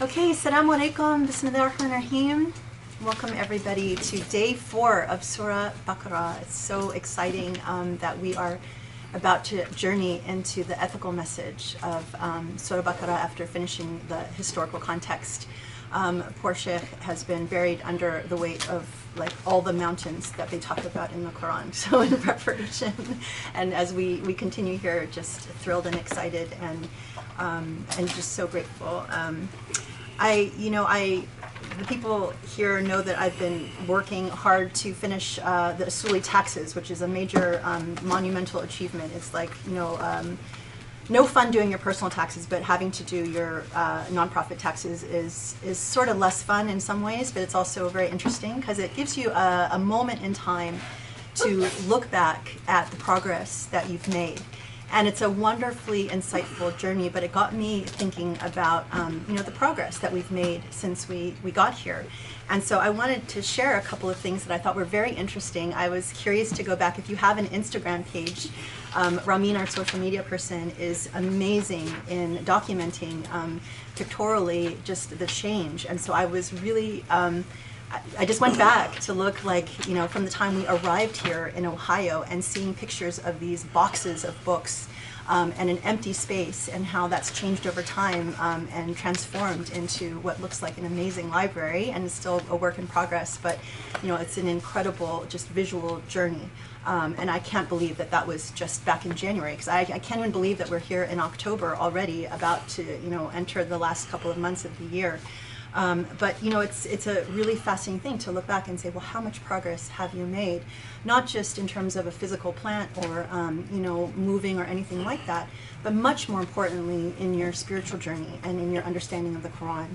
Okay, Assalamu alaikum, Bismillah ar-Rahman ar-Rahim. Welcome everybody to day four of Surah Baqarah. It's so exciting um, that we are about to journey into the ethical message of um, Surah Baqarah after finishing the historical context. Um, poor Sheikh has been buried under the weight of like all the mountains that they talk about in the Quran. So in preparation, and as we, we continue here, just thrilled and excited and um, and just so grateful. Um, I, you know, I, the people here know that I've been working hard to finish uh, the Usuli taxes, which is a major um, monumental achievement. It's like, you know, um, no fun doing your personal taxes, but having to do your uh, nonprofit taxes is is sort of less fun in some ways, but it's also very interesting because it gives you a, a moment in time to look back at the progress that you've made and it's a wonderfully insightful journey. But it got me thinking about um, you know the progress that we've made since we we got here, and so I wanted to share a couple of things that I thought were very interesting. I was curious to go back. If you have an Instagram page, um, Ramin, our social media person, is amazing in documenting um, pictorially just the change, and so I was really. Um, I just went back to look like, you know, from the time we arrived here in Ohio and seeing pictures of these boxes of books um, and an empty space and how that's changed over time um, and transformed into what looks like an amazing library and it's still a work in progress, but, you know, it's an incredible just visual journey. Um, and I can't believe that that was just back in January because I, I can't even believe that we're here in October already about to, you know, enter the last couple of months of the year. Um, but you know, it's it's a really fascinating thing to look back and say, well, how much progress have you made? Not just in terms of a physical plant or um, you know moving or anything like that, but much more importantly in your spiritual journey and in your understanding of the Quran.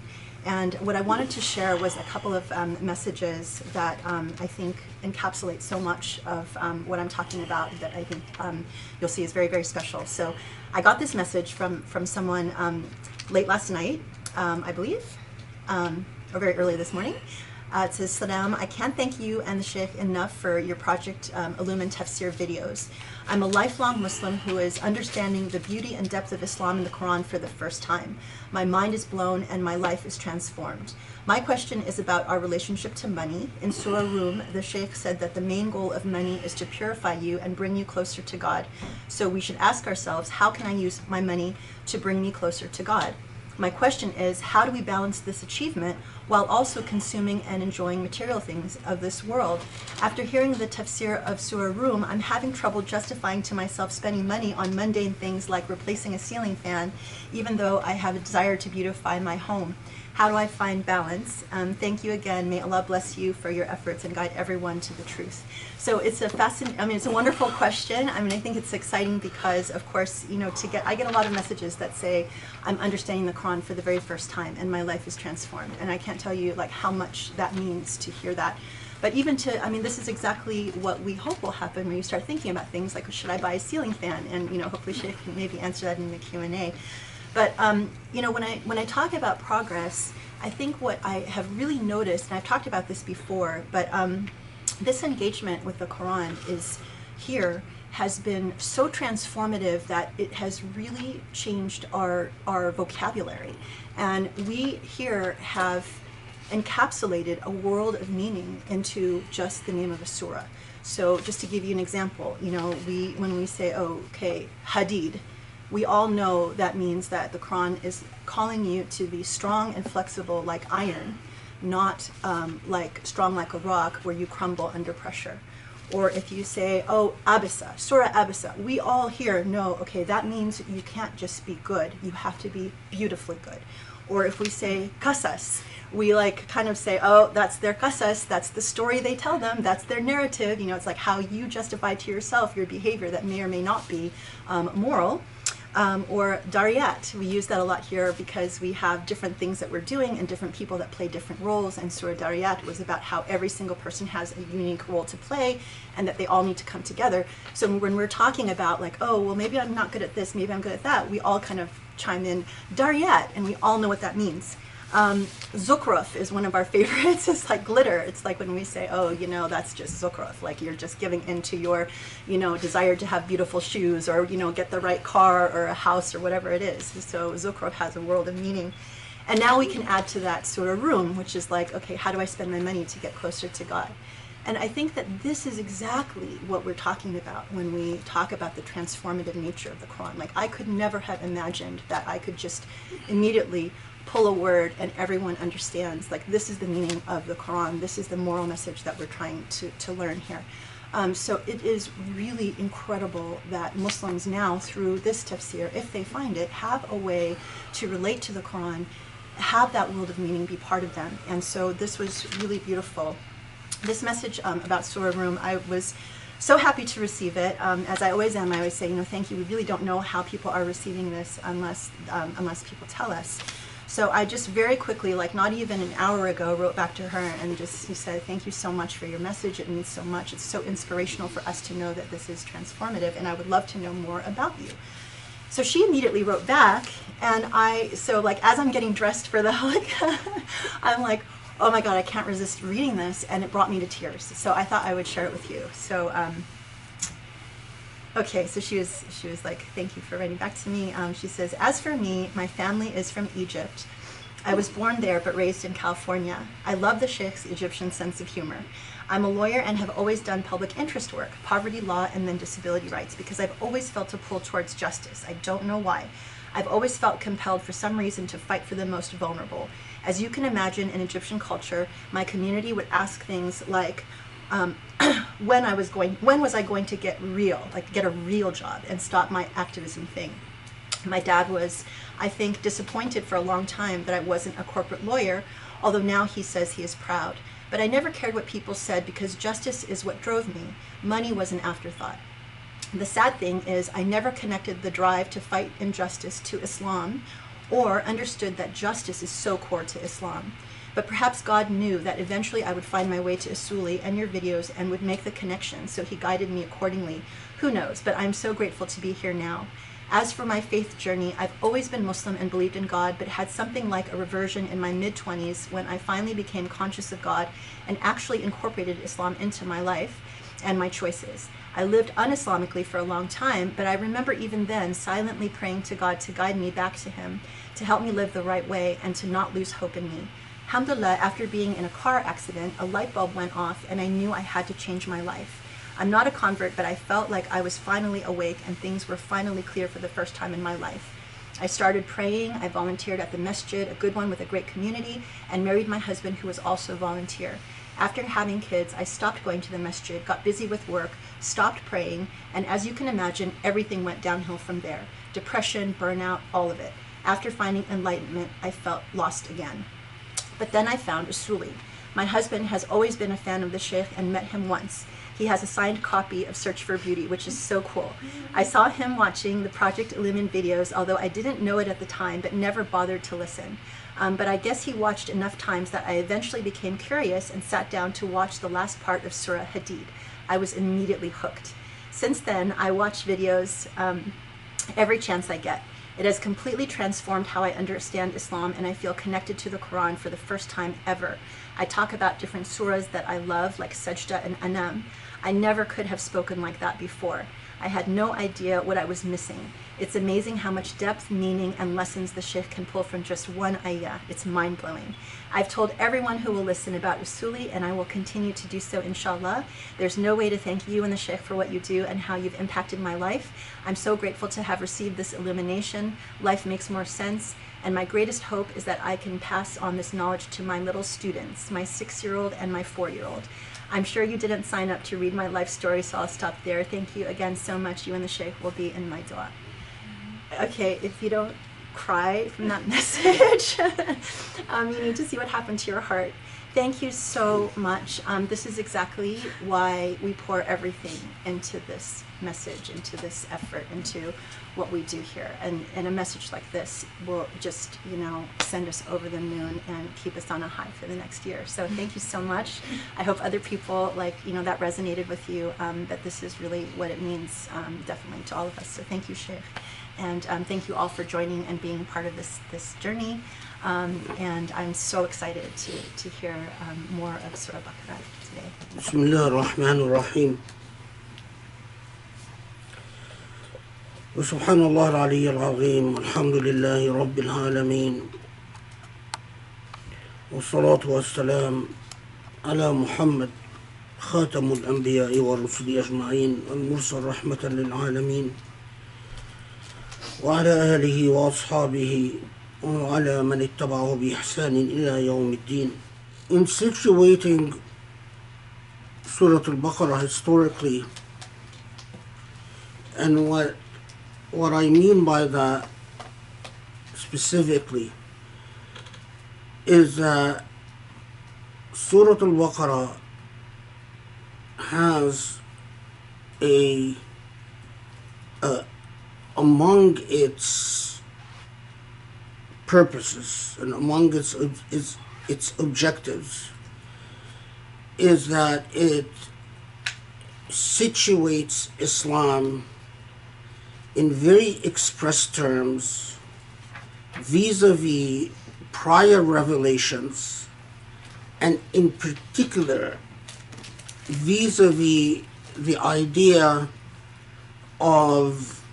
And what I wanted to share was a couple of um, messages that um, I think encapsulate so much of um, what I'm talking about that I think um, you'll see is very, very special. So I got this message from, from someone um, late last night, um, I believe, um, or very early this morning. Uh, it says, Salam, I can't thank you and the Sheikh enough for your Project um, Illumine Tafsir videos. I'm a lifelong Muslim who is understanding the beauty and depth of Islam in the Quran for the first time. My mind is blown and my life is transformed. My question is about our relationship to money. In Surah Rum, the Sheikh said that the main goal of money is to purify you and bring you closer to God. So we should ask ourselves, how can I use my money to bring me closer to God? My question is, how do we balance this achievement while also consuming and enjoying material things of this world? After hearing the tafsir of Surah Rum, I'm having trouble justifying to myself spending money on mundane things like replacing a ceiling fan, even though I have a desire to beautify my home. How do I find balance? Um, thank you again. May Allah bless you for your efforts and guide everyone to the truth. So it's a fascinating, I mean, it's a wonderful question. I mean, I think it's exciting because, of course, you know, to get, I get a lot of messages that say, I'm understanding the Quran for the very first time and my life is transformed. And I can't tell you, like, how much that means to hear that. But even to, I mean, this is exactly what we hope will happen when you start thinking about things like, should I buy a ceiling fan? And, you know, hopefully Sheikh can maybe answer that in the Q&A. But um, you know, when I when I talk about progress, I think what I have really noticed, and I've talked about this before, but um, this engagement with the Quran is here has been so transformative that it has really changed our our vocabulary, and we here have encapsulated a world of meaning into just the name of a surah. So just to give you an example, you know, we when we say, oh, okay, hadid, we all know that means that the Quran is calling you to be strong and flexible like iron, not um, like strong like a rock where you crumble under pressure. Or if you say, oh, Abasa, Surah Abasa, we all here know, okay, that means you can't just be good, you have to be beautifully good. Or if we say Qasas, we like kind of say, oh, that's their Qasas, that's the story they tell them, that's their narrative. You know, it's like how you justify to yourself your behavior that may or may not be um, moral. Um, or Dariyat. We use that a lot here because we have different things that we're doing and different people that play different roles. And Surah Dariyat was about how every single person has a unique role to play and that they all need to come together. So when we're talking about like, oh, well, maybe I'm not good at this, maybe I'm good at that, we all kind of chime in Dariyat and we all know what that means. Um, is one of our favorites. It's like glitter. It's like when we say, oh, you know, that's just Zukhruf. Like you're just giving into your, you know, desire to have beautiful shoes or, you know, get the right car or a house or whatever it is. So Zukhruf has a world of meaning. And now we can add to that Surah Rum, which is like, okay, how do I spend my money to get closer to God? And I think that this is exactly what we're talking about when we talk about the transformative nature of the Quran. Like, I could never have imagined that I could just immediately pull a word and everyone understands, like, this is the meaning of the Quran, this is the moral message that we're trying to, to learn here. Um, so it is really incredible that Muslims now, through this tafsir, if they find it, have a way to relate to the Quran, have that world of meaning be part of them. And so this was really beautiful. This message um, about Surah Rum, I was so happy to receive it. Um, as I always am, I always say, you know, thank you. We really don't know how people are receiving this unless um, unless people tell us. So I just very quickly, like not even an hour ago, wrote back to her and just said, "Thank you so much for your message. It means so much. It's so inspirational for us to know that this is transformative, and I would love to know more about you." So she immediately wrote back, and I so like as I'm getting dressed for the halaqa, I'm like, oh my god, I can't resist reading this, and it brought me to tears. So I thought I would share it with you. So, um, okay, so she was she was like, thank you for writing back to me. Um, she says, as for me, my family is from Egypt. I was born there but raised in California. I love the Sheikh's Egyptian sense of humor. I'm a lawyer and have always done public interest work, poverty law, and then disability rights because I've always felt a pull towards justice. I don't know why. I've always felt compelled for some reason to fight for the most vulnerable. As you can imagine, in Egyptian culture, my community would ask things like, um, when I was going, when was I going to get real, like get a real job and stop my activism thing. My dad was, I think, disappointed for a long time that I wasn't a corporate lawyer, although now he says he is proud. But I never cared what people said because justice is what drove me. Money was an afterthought. The sad thing is, I never connected the drive to fight injustice to Islam or understood that justice is so core to Islam. But perhaps God knew that eventually I would find my way to Usuli and your videos and would make the connection, so He guided me accordingly. Who knows? But I'm so grateful to be here now. As for my faith journey, I've always been Muslim and believed in God, but had something like a reversion in my mid 20s when I finally became conscious of God and actually incorporated Islam into my life and my choices. I lived un-Islamically for a long time, but I remember even then silently praying to God to guide me back to Him, to help me live the right way, and to not lose hope in me. Alhamdulillah, after being in a car accident, a light bulb went off and I knew I had to change my life. I'm not a convert, but I felt like I was finally awake and things were finally clear for the first time in my life. I started praying, I volunteered at the masjid, a good one with a great community, and married my husband who was also a volunteer. After having kids, I stopped going to the masjid, got busy with work, stopped praying, and as you can imagine, everything went downhill from there. Depression, burnout, all of it. After finding enlightenment, I felt lost again. But then I found Usuli. My husband has always been a fan of the Sheikh and met him once. He has a signed copy of Search for Beauty, which is so cool. I saw him watching the Project Illumine videos, although I didn't know it at the time, but never bothered to listen. Um, but I guess he watched enough times that I eventually became curious and sat down to watch the last part of Surah Hadid. I was immediately hooked. Since then, I watch videos um, every chance I get. It has completely transformed how I understand Islam and I feel connected to the Quran for the first time ever. I talk about different surahs that I love, like Sajda and Anam. I never could have spoken like that before. I had no idea what I was missing. It's amazing how much depth, meaning, and lessons the Sheikh can pull from just one ayah. It's mind blowing. I've told everyone who will listen about Usuli, and I will continue to do so, inshallah. There's no way to thank you and the Sheikh for what you do and how you've impacted my life. I'm so grateful to have received this illumination. Life makes more sense. And my greatest hope is that I can pass on this knowledge to my little students, my six year old and my four year old. I'm sure you didn't sign up to read my life story, so I'll stop there. Thank you again so much. You and the Sheikh will be in my dua. Okay, if you don't cry from that message, um, you need to see what happened to your heart. Thank you so much. Um, this is exactly why we pour everything into this message, into this effort, into what we do here. And, and a message like this will just, you know, send us over the moon and keep us on a high for the next year. So thank you so much. I hope other people, like, you know, that resonated with you, um, that this is really what it means um, definitely to all of us. So thank you, Sheikh. And um, thank you all for joining and being part of this, this journey. Um, and I'm so excited to, to hear um, more of Surah Baqarah today. Bismillah ar-Rahman ar-Rahim. وسبحان الله العلي العظيم والحمد لله رب العالمين والصلاة والسلام على محمد خاتم الأنبياء والرسل أجمعين المرسل رحمة للعالمين وعلى آله وأصحابه وعلى من اتبعه بإحسان إلى يوم الدين. In situating Surah Al-Baqarah historically, and what what I mean by that specifically is that Surah Al-Baqarah has a, a among its purposes and among its its its objectives is that it situates Islam in very express terms vis-a-vis prior revelations and in particular vis-a-vis the idea of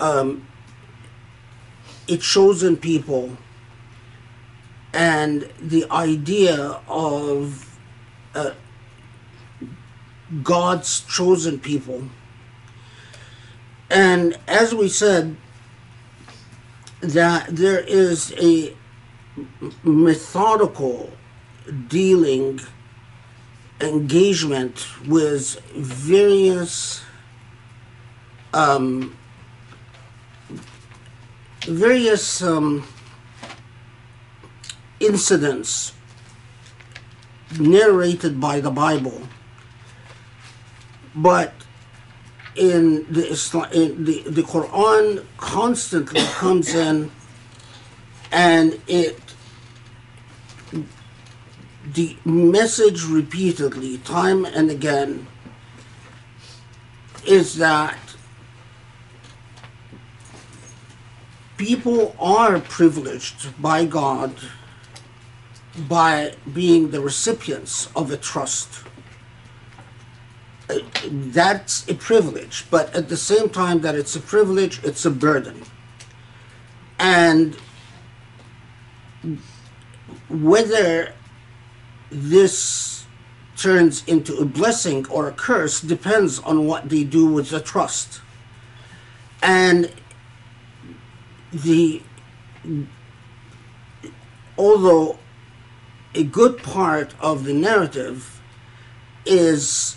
um, a chosen people and the idea of uh, God's chosen people. And as we said, that there is a methodical dealing engagement with various um, various um, incidents narrated by the Bible, but in the Islam, in the, the Quran constantly comes in and it the message repeatedly, time and again, is that people are privileged by God by being the recipients of a trust. That's a privilege, but at the same time that it's a privilege, it's a burden. And whether this turns into a blessing or a curse depends on what they do with the trust. And the although a good part of the narrative is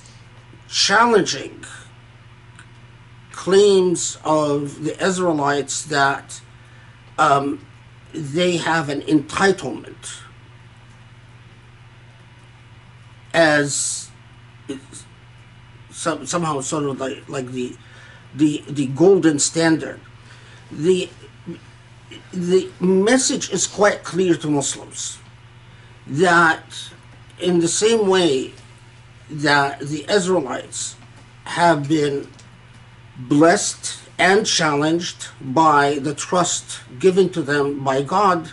challenging claims of the Israelites that um, they have an entitlement as some, somehow sort of like, like the, the, the golden standard. The, the message is quite clear to Muslims that in the same way that the Israelites have been blessed and challenged by the trust given to them by God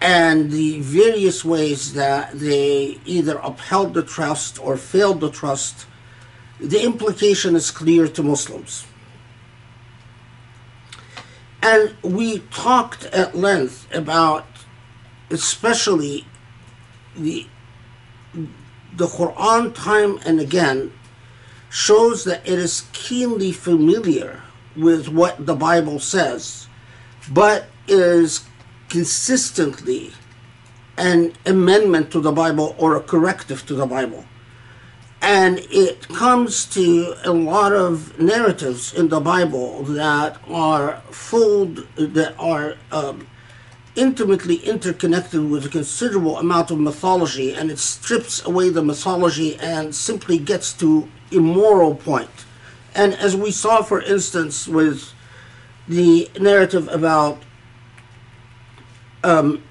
and the various ways that they either upheld the trust or failed the trust, the implication is clear to Muslims. And we talked at length about especially the the Quran time and again shows that it is keenly familiar with what the Bible says, but is consistently an amendment to the Bible or a corrective to the Bible. And it comes to a lot of narratives in the Bible that are full, that are um, intimately interconnected with a considerable amount of mythology, and it strips away the mythology and simply gets to a moral point. And as we saw, for instance, with the narrative about um,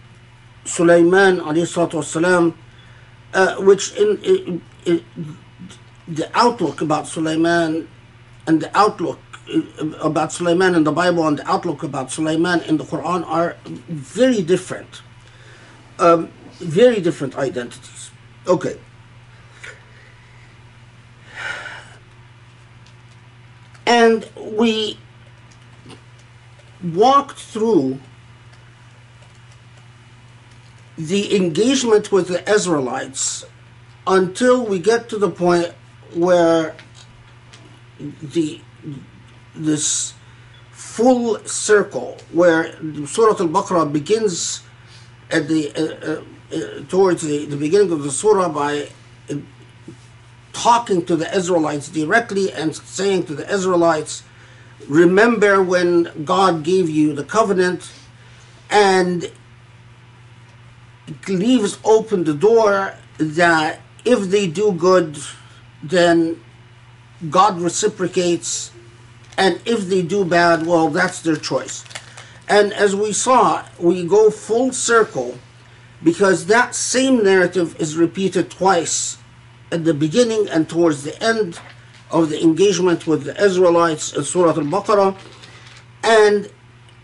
Sulaiman salatu uh, which in, in, in the outlook about Sulaiman and the outlook about Sulaiman in the Bible and the outlook about Sulaiman in the Quran are very different. Um, very different identities. Okay. And we walked through the engagement with the Israelites until we get to the point where the this full circle where Surah Al-Baqarah begins at the uh, uh, uh, towards the, the beginning of the surah by uh, talking to the Israelites directly and saying to the Israelites, remember when God gave you the covenant and leaves open the door that if they do good, then God reciprocates, and if they do bad, well, that's their choice. And as we saw, we go full circle because that same narrative is repeated twice at the beginning and towards the end of the engagement with the Israelites in Surah Al Baqarah. And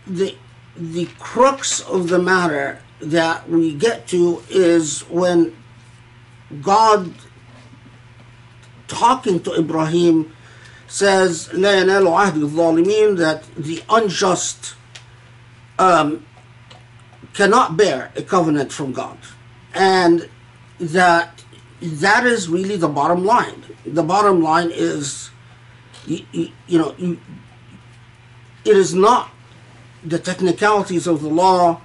the, the crux of the matter that we get to is when God, talking to Ibrahim, says, لا ينال عهد الظالمين, that the unjust um, cannot bear a covenant from God. And that that is really the bottom line. The bottom line is, you, you, you know, you, it is not the technicalities of the law.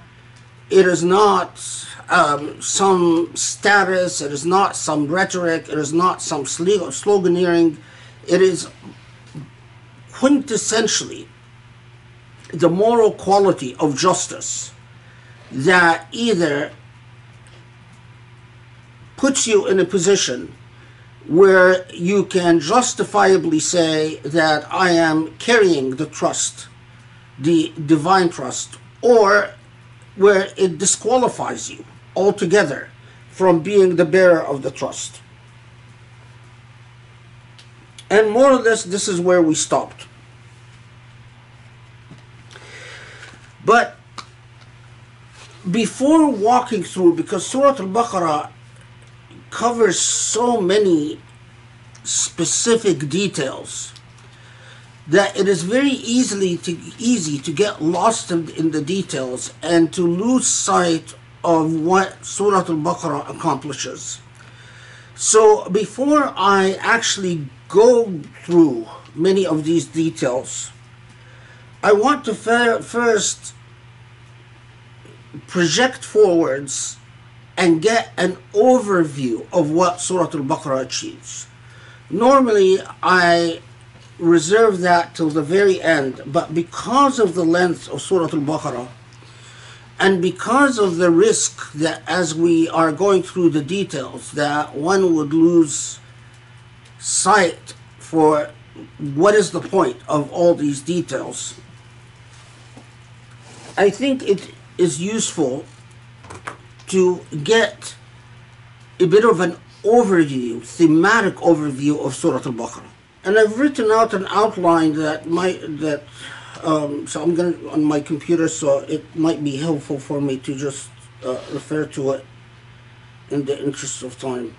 It is not um, some status. It is not some rhetoric. It is not some sloganeering. It is quintessentially the moral quality of justice that either puts you in a position where you can justifiably say that I am carrying the trust, the divine trust, or where it disqualifies you altogether from being the bearer of the trust. And more or less, this is where we stopped. But before walking through, because Surah Al Baqarah covers so many specific details that it is very easily to, easy to get lost in, in the details and to lose sight of what Surah Al Baqarah accomplishes. So before I actually go through many of these details, I want to fir- first project forwards and get an overview of what Surah Al Baqarah achieves. Normally, I reserve that till the very end, but because of the length of Surah Al Baqarah, and because of the risk that as we are going through the details, that one would lose sight for what is the point of all these details, I think it is useful to get a bit of an overview, thematic overview of Surah Al-Baqarah. And I've written out an outline that might that um, so I'm gonna on my computer, so it might be helpful for me to just uh, refer to it in the interest of time.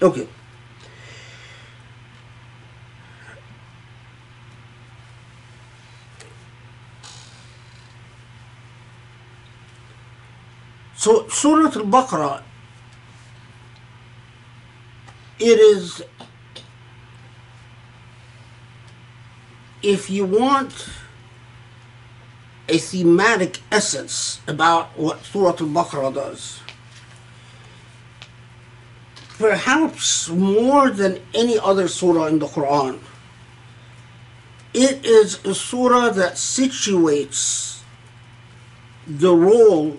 Okay. So Surah Al-Baqarah, it is, if you want a thematic essence about what Surah Al-Baqarah does, perhaps more than any other surah in the Quran, it is a surah that situates the role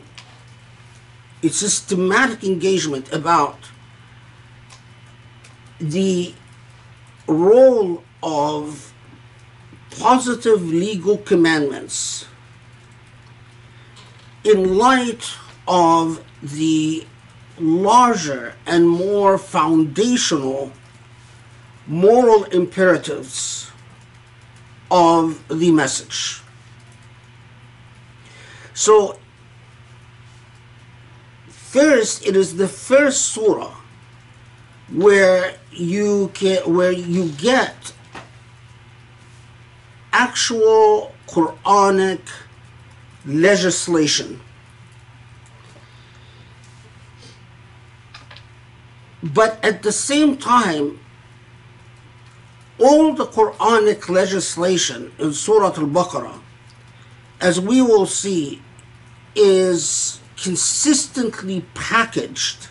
a systematic engagement about the role of positive legal commandments in light of the larger and more foundational moral imperatives of the message. So First, it is the first surah where you can, where you get actual Quranic legislation. But at the same time, all the Quranic legislation in Surah Al Baqarah, as we will see, is consistently packaged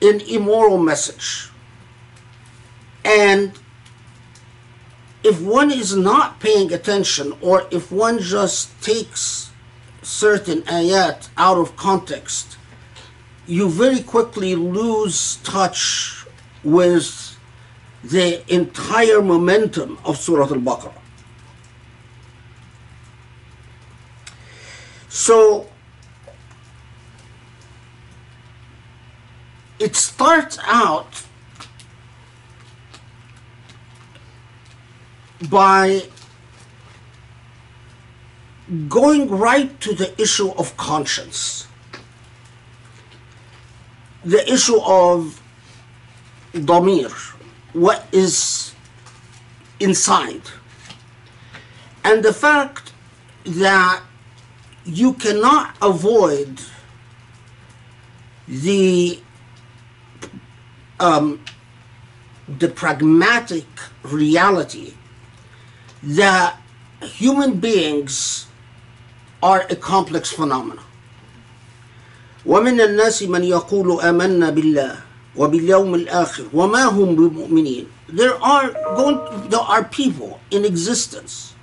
in immoral message. And if one is not paying attention, or if one just takes certain ayat out of context, you very quickly lose touch with the entire momentum of Surah Al Baqarah. So, it starts out by going right to the issue of conscience, the issue of damir, what is inside, and the fact that you cannot avoid the um, the pragmatic reality that human beings are a complex phenomenon. ومن الناس من يقول آمنا بالله وباليوم الآخر وما هم بمؤمنين. There are going, there are people in existence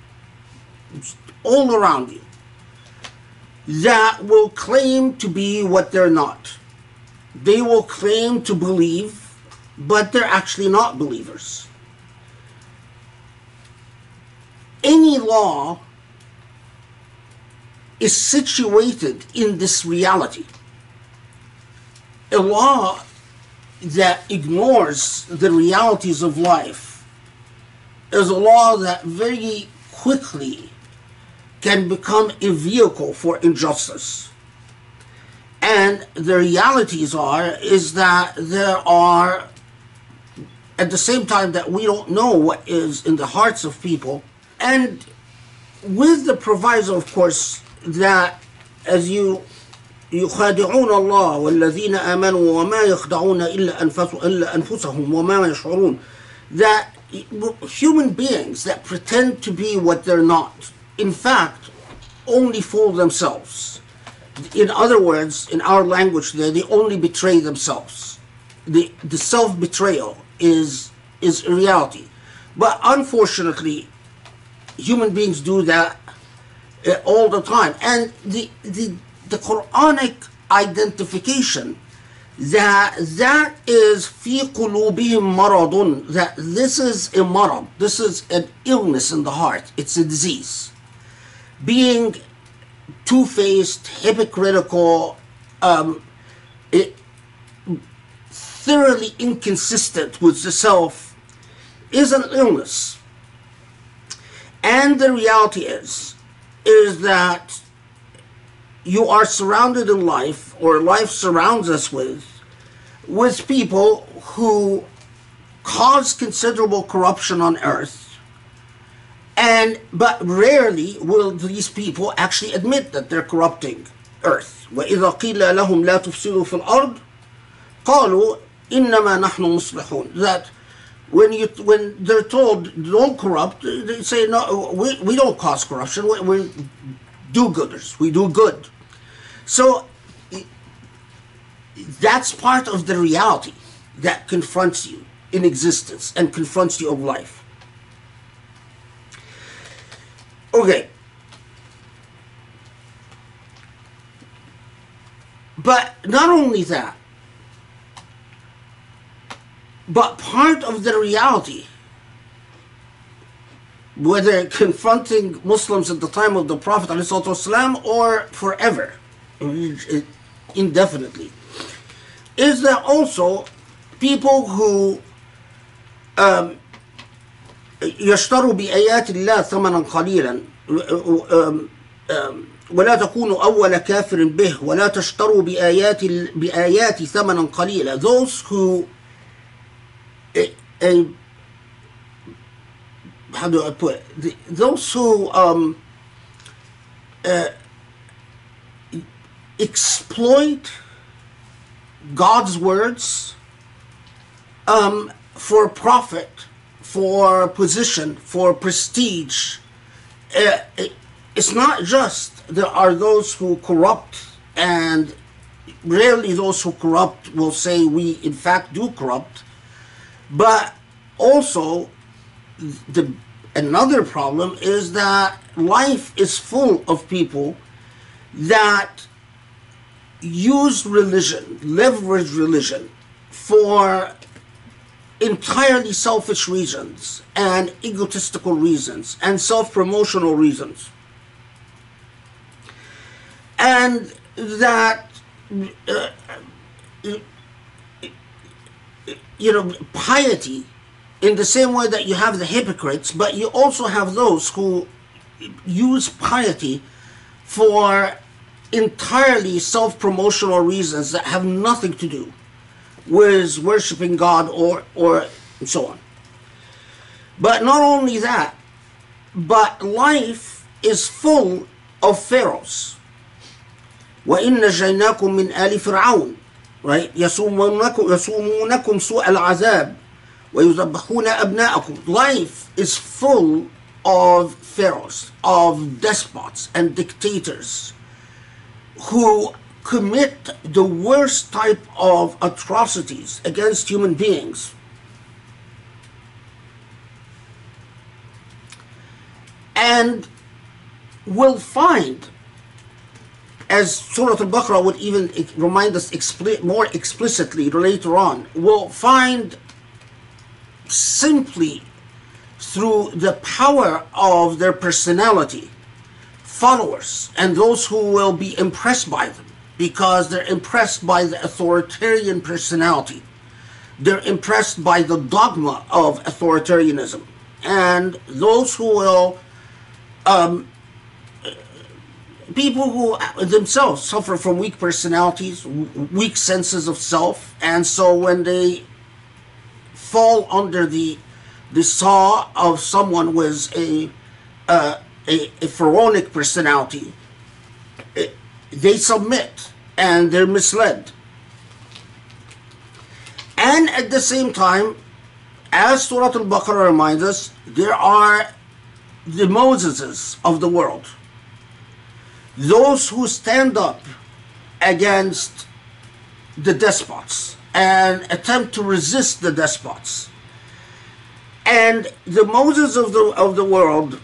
all around you that will claim to be what they're not. They will claim to believe, but they're actually not believers. Any law is situated in this reality. A law that ignores the realities of life is a law that very quickly can become a vehicle for injustice. And the realities are is that there are at the same time that we don't know what is in the hearts of people and with the proviso of course that as you يخادعون الله والذين آمنوا وما يخدعون إلا أنفسهم, إلا أنفسهم وما يشعرون that human beings that pretend to be what they're not in fact only fool themselves in other words in our language they, they only betray themselves the, the self-betrayal is is a reality but unfortunately human beings do that uh, all the time. And the, the, the Quranic identification that that is fi qulubihim maradun, that this is a marad, this is an illness in the heart, it's a disease. Being two-faced, hypocritical, um, it, thoroughly inconsistent with the self is an illness. And the reality is, is that you are surrounded in life, or life surrounds us with, with people who cause considerable corruption on earth. And but rarely will these people actually admit that they're corrupting earth. وإذا قيل لهم لا تفسدوا في الأرض قالوا innama nahnu muslihun, that when you when they're told don't corrupt, they say no, we, we don't cause corruption. We, we do-gooders. We do good. So that's part of the reality that confronts you in existence and confronts you of life. Okay. But not only that, but part of the reality, whether confronting Muslims at the time of the Prophet ﷺ or forever, indefinitely, is that also people who um, يشتروا بآيات الله ثمنا قليلا ولا تكونوا أول كافر به ولا تشتروا بآيات بآيات ثمنا قليلا those who a, how do I put it? The, those who um, uh, exploit God's words um, for profit, for position, for prestige. Uh, it- it's not just there are those who corrupt, and rarely those who corrupt will say we in fact do corrupt, but also the another problem is that life is full of people that use religion, leverage religion for entirely selfish reasons and egotistical reasons and self promotional reasons. And that, uh, you know, piety, in the same way that you have the hypocrites, but you also have those who use piety for entirely self promotional reasons that have nothing to do with worshiping God or, or so on. But not only that, but life is full of pharaohs. وإن نجيناكم من آل فرعون right? يَسُومُونَكُمْ, يسومونكم سوء العذاب وَيُذَبَّحُونَ أَبْنَاءَكُمْ Life is full of pharaohs, of despots and dictators who commit the worst type of atrocities against human beings. And will find as Surah Al-Baqarah would even remind us expli- more explicitly later on, will find simply through the power of their personality followers and those who will be impressed by them because they're impressed by the authoritarian personality. They're impressed by the dogma of authoritarianism. And those who will um, people who themselves suffer from weak personalities, weak senses of self, and so when they fall under the the saw of someone with a uh, a, a pharaonic personality, it- they submit and they're misled. And at the same time, as Surah Al-Baqarah reminds us, there are the Moseses of the world those who stand up against the despots and attempt to resist the despots. And the Moses of the of the world,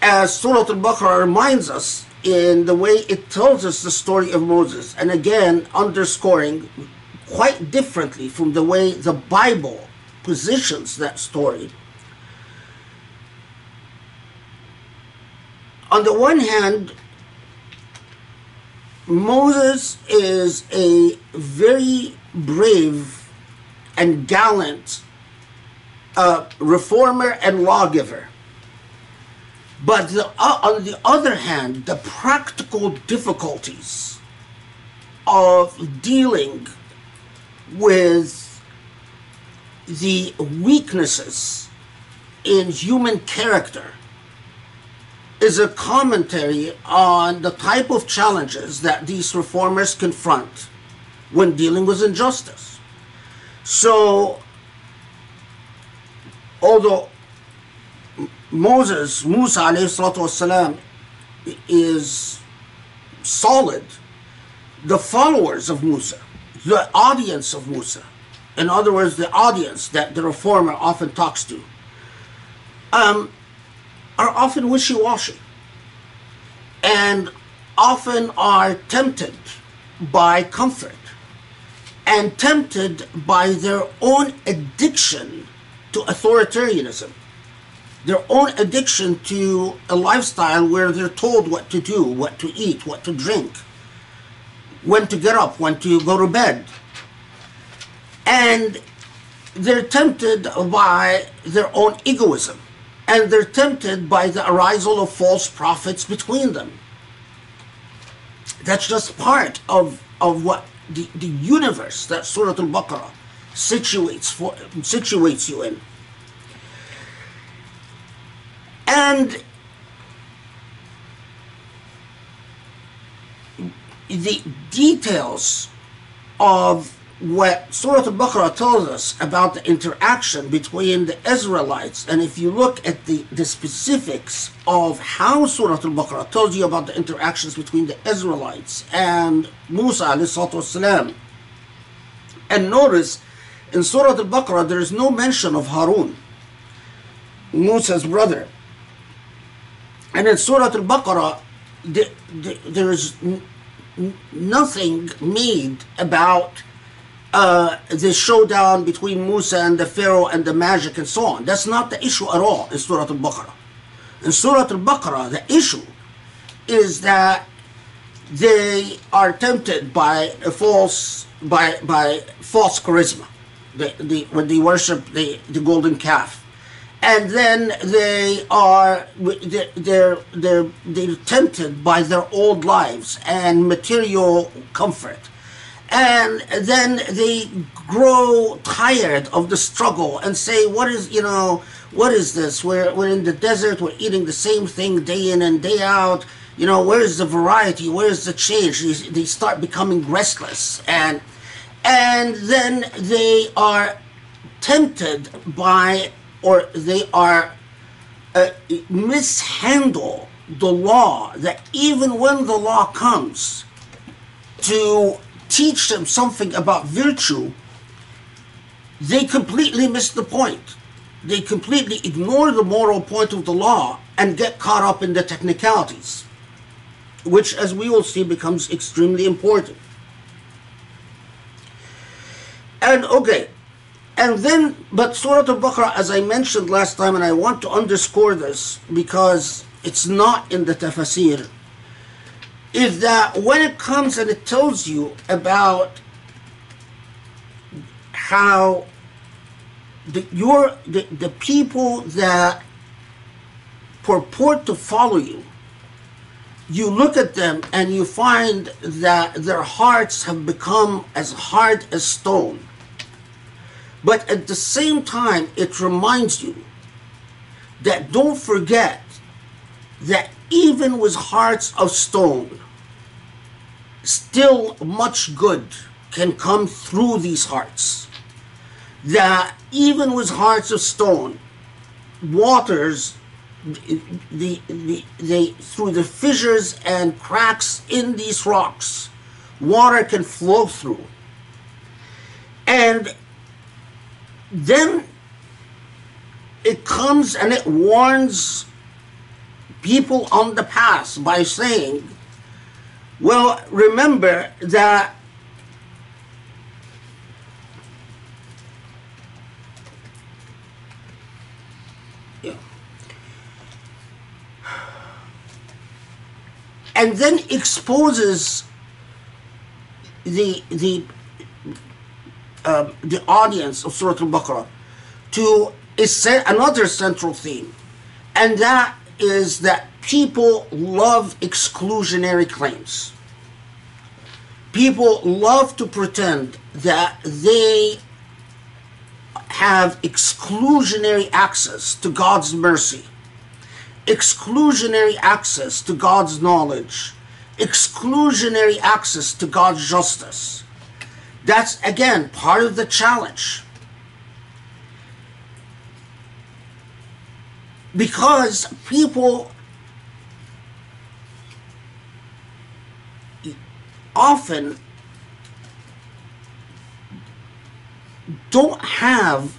as Surah Al-Baqarah reminds us in the way it tells us the story of Moses, and again underscoring quite differently from the way the Bible positions that story. On the one hand, Moses is a very brave and gallant uh, reformer and lawgiver. But the, uh, on the other hand, the practical difficulties of dealing with the weaknesses in human character is a commentary on the type of challenges that these reformers confront when dealing with injustice. So, although Moses, Musa wasalam, is solid, the followers of Musa, the audience of Musa, in other words, the audience that the reformer often talks to, um, are often wishy washy and often are tempted by comfort and tempted by their own addiction to authoritarianism, their own addiction to a lifestyle where they're told what to do, what to eat, what to drink, when to get up, when to go to bed. And they're tempted by their own egoism and they're tempted by the arisal of false prophets between them. That's just part of, of what the, the universe that Surah Al-Baqarah situates, for, situates you in. And the details of what Surah Al-Baqarah tells us about the interaction between the Israelites, and if you look at the, the specifics of how Surah Al-Baqarah tells you about the interactions between the Israelites and Musa والسلام, and notice in Surah Al-Baqarah there is no mention of Harun, Musa's brother. And in Surah Al-Baqarah, the, the, there is n- n- nothing made about uh, the showdown between Musa and the Pharaoh and the magic and so on. That's not the issue at all in Surah Al-Baqarah. In Surah Al-Baqarah, the issue is that they are tempted by a false by by false charisma. The, the, when they worship the, the golden calf. And then they are they're, they're, they're, they're tempted by their old lives and material comfort and then they grow tired of the struggle and say what is you know what is this? We're, we're in the desert we're eating the same thing day in and day out. You know where's the variety? Where's the change? They, they start becoming restless. And and then they are tempted by or they are uh, mishandle the law that even when the law comes to teach them something about virtue, they completely miss the point. They completely ignore the moral point of the law and get caught up in the technicalities, which, as we will see, becomes extremely important. And okay, and then, but Surah Al-Baqarah, as I mentioned last time, and I want to underscore this because it's not in the tafsir, is that when it comes and it tells you about how the, your the, the people that purport to follow you you look at them and you find that their hearts have become as hard as stone. But at the same time it reminds you that don't forget that even with hearts of stone, still much good can come through these hearts. That even with hearts of stone, waters, the, the, they, through the fissures and cracks in these rocks, water can flow through. And then it comes and it warns people on the past by saying, well, remember that and then exposes the the uh, the audience of Surah Al-Baqarah to is another central theme, and that is that people love exclusionary claims. People love to pretend that they have exclusionary access to God's mercy, exclusionary access to God's knowledge, exclusionary access to God's justice. That's again part of the challenge. Because people often don't have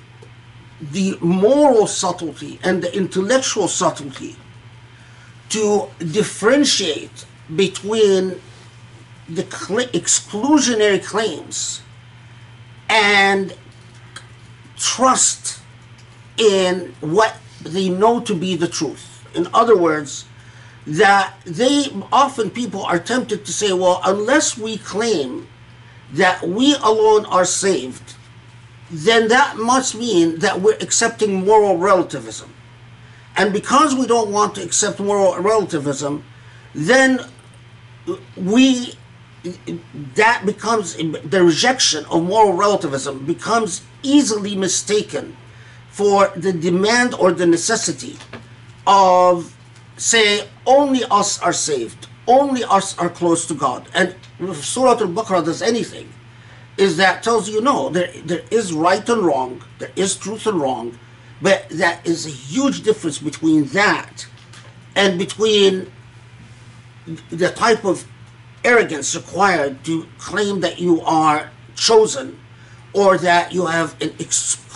the moral subtlety and the intellectual subtlety to differentiate between the cl- exclusionary claims and trust in what they know to be the truth. In other words, that they often people are tempted to say, well, unless we claim that we alone are saved, then that must mean that we're accepting moral relativism. And because we don't want to accept moral relativism, then we that becomes the rejection of moral relativism becomes easily mistaken for the demand or the necessity of say only us are saved only us are close to god. And if surah al-baqarah does anything is that tells you no, there, there is right and wrong, there is truth and wrong, but that is a huge difference between that and between the type of arrogance required to claim that you are chosen or that you have an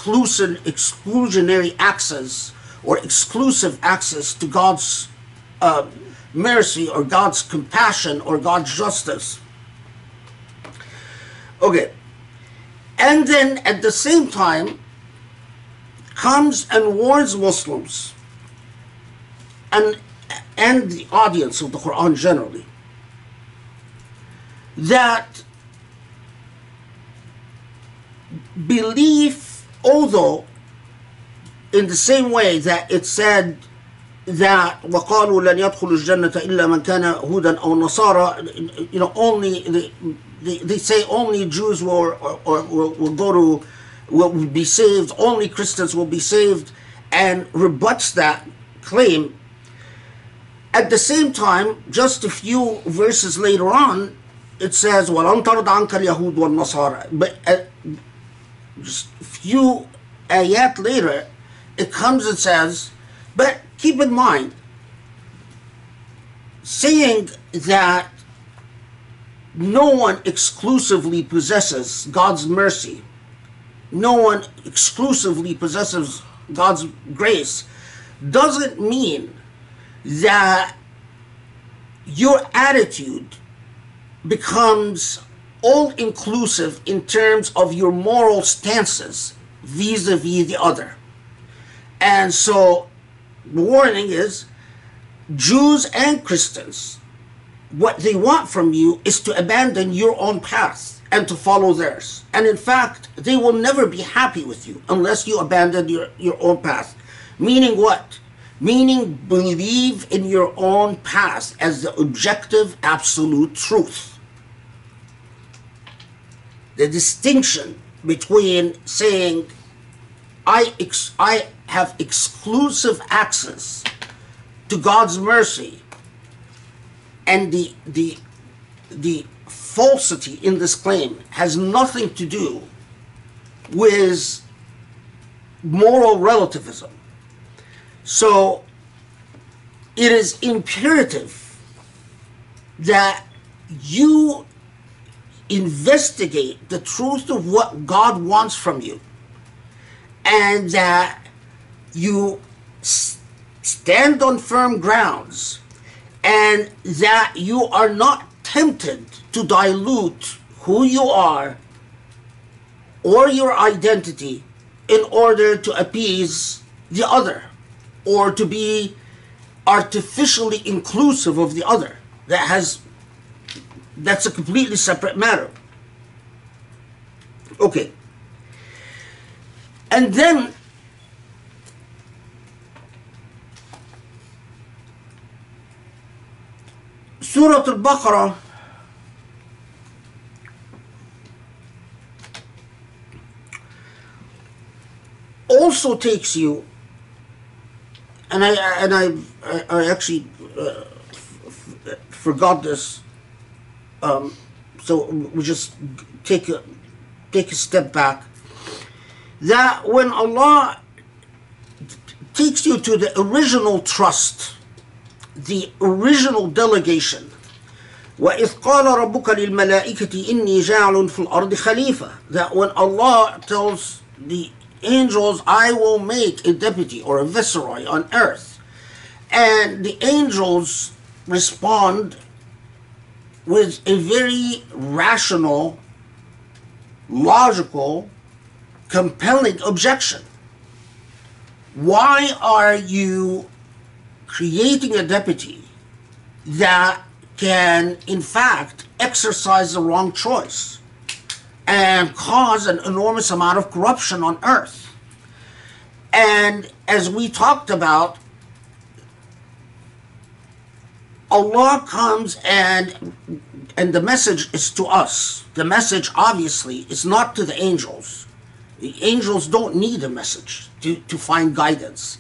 exclusionary access or exclusive access to God's uh, mercy or God's compassion or God's justice. Okay. And then at the same time comes and warns Muslims and and the audience of the Quran generally that belief, although in the same way that it said that وقالوا لن يدخل الجنة إلا من كان هودا أو نصارى you know only the, they, they say only Jews will or, or, will, will go to will be saved only Christians will be saved and rebuts that claim at the same time just a few verses later on it says ولن ترضى عنك اليهود والنصارى but uh, just a few uh, ayat later it comes and says but keep in mind saying that no one exclusively possesses God's mercy no one exclusively possesses God's grace doesn't mean that your attitude becomes all inclusive in terms of your moral stances vis a vis the other. And so the warning is Jews and Christians, what they want from you is to abandon your own path and to follow theirs. And in fact, they will never be happy with you unless you abandon your, your own path. Meaning what? Meaning believe in your own path as the objective, absolute truth. The distinction between saying, I, ex- I have exclusive access to God's mercy and the, the, the falsity in this claim has nothing to do with moral relativism. So it is imperative that you investigate the truth of what God wants from you. And that you s- stand on firm grounds. And that you are not tempted to dilute who you are or your identity in order to appease the other or to be artificially inclusive of the other that has that's a completely separate matter okay and then Surah Al-Baqarah also takes you and I and I I, I actually uh, forgot this. Um, so we just take a take a step back. That when Allah takes you to the original trust, the original delegation. وإذ قال ربك للملائكة إني جاعل في الأرض خليفة that when Allah tells the angels I will make a deputy or a viceroy on earth and the angels respond with a very rational logical compelling objection why are you creating a deputy that can, in fact, exercise the wrong choice and cause an enormous amount of corruption on earth. And as we talked about, Allah comes and and the message is to us. The message obviously is not to the angels. The angels don't need a message to, to find guidance.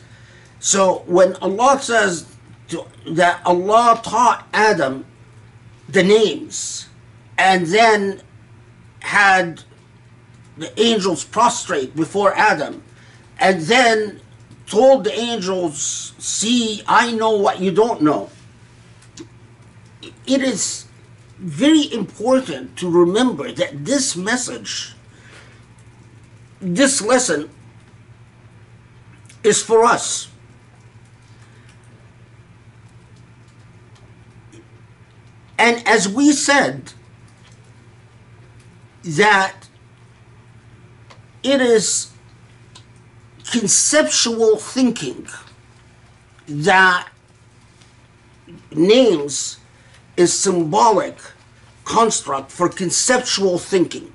So when Allah says to, that Allah taught Adam the names and then had the angels prostrate before Adam and then told the angels, See, I know what you don't know. It is very important to remember that this message, this lesson, is for us. And as we said, that it is conceptual thinking that names is symbolic construct for conceptual thinking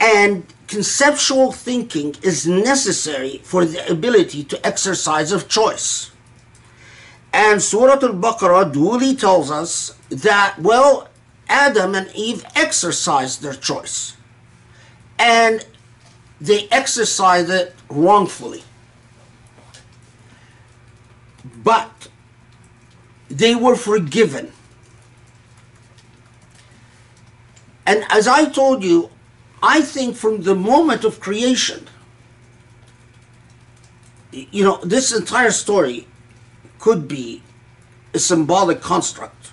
and conceptual thinking is necessary for the ability to exercise of choice and surah al-baqarah duly tells us that well adam and eve exercised their choice and they exercised it wrongfully. But they were forgiven. And as I told you, I think from the moment of creation, you know, this entire story could be a symbolic construct.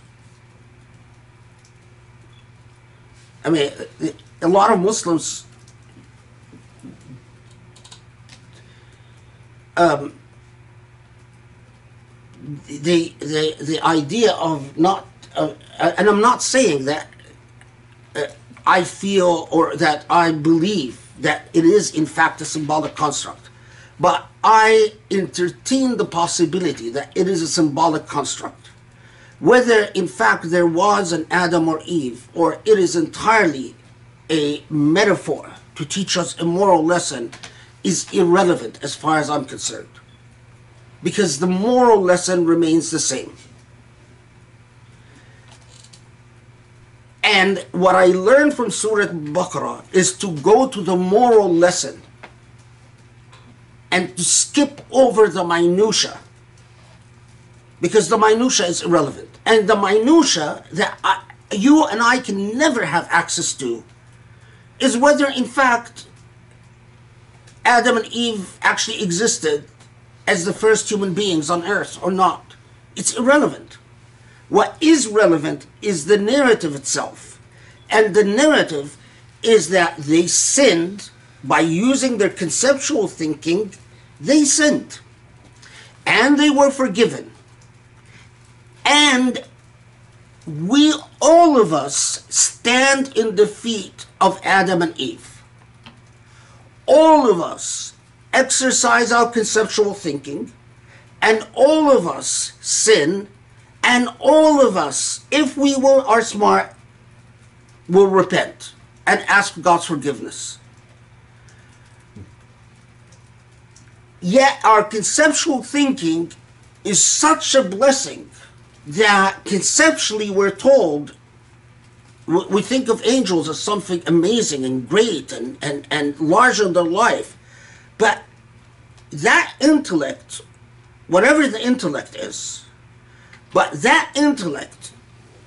I mean, a lot of Muslims um, the the the idea of not uh, and I'm not saying that I feel or that I believe that it is in fact a symbolic construct, but I entertain the possibility that it is a symbolic construct. Whether in fact there was an Adam or Eve, or it is entirely a metaphor to teach us a moral lesson is irrelevant as far as I'm concerned. Because the moral lesson remains the same. And what I learned from Surah Baqarah is to go to the moral lesson and to skip over the minutia because the minutia is irrelevant and the minutia that I, you and I can never have access to is whether in fact Adam and Eve actually existed as the first human beings on earth or not. It's irrelevant. What is relevant is the narrative itself. And the narrative is that they sinned by using their conceptual thinking, they sinned. And they were forgiven. And we, all of us, stand in the feet of Adam and Eve all of us exercise our conceptual thinking, and all of us sin, and all of us, if we will are smart, will repent and ask God's forgiveness. Yet our conceptual thinking is such a blessing that conceptually we're told we think of angels as something amazing and great and, and, and larger than life. But that intellect, whatever the intellect is, but that intellect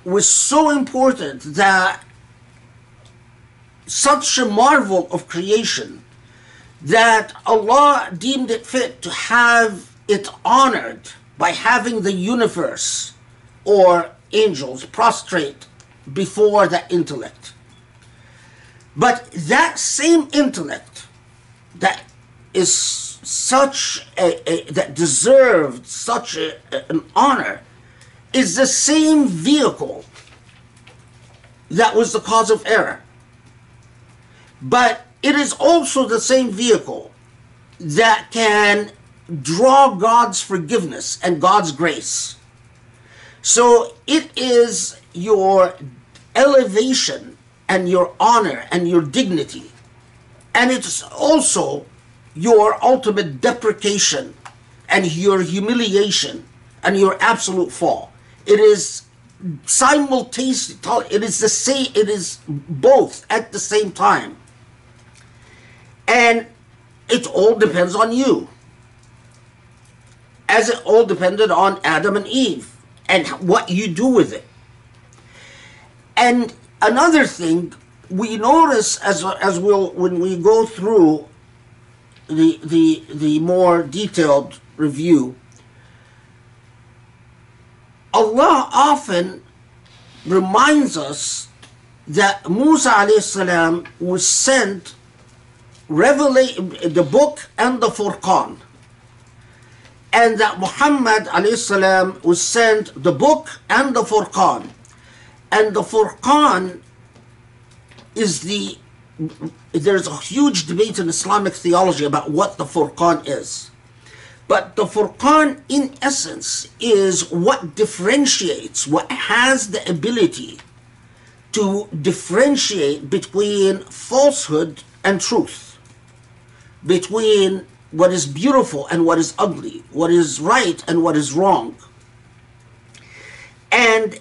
was so important that such a marvel of creation that Allah deemed it fit to have it honored by having the universe or angels prostrate before that intellect. But that same intellect that is such a, a that deserved such a, an honor is the same vehicle that was the cause of error. But it is also the same vehicle that can draw God's forgiveness and God's grace. So it is your elevation and your honor and your dignity. And it's also your ultimate deprecation and your humiliation and your absolute fall. It is simultaneously, it is the same, it is both at the same time. And it all depends on you. As it all depended on Adam and Eve and what you do with it. And another thing, we notice as as we'll when we go through the the the more detailed review Allah often reminds us that Musa alayhi was sent revelate the book and the Furqan and that Muhammad alayhi was sent the book and the Furqan and the Furqan is the there's a huge debate in Islamic theology about what the Furqan is. But the Furqan, in essence, is what differentiates, what has the ability to differentiate between falsehood and truth, between what is beautiful and what is ugly, what is right and what is wrong. And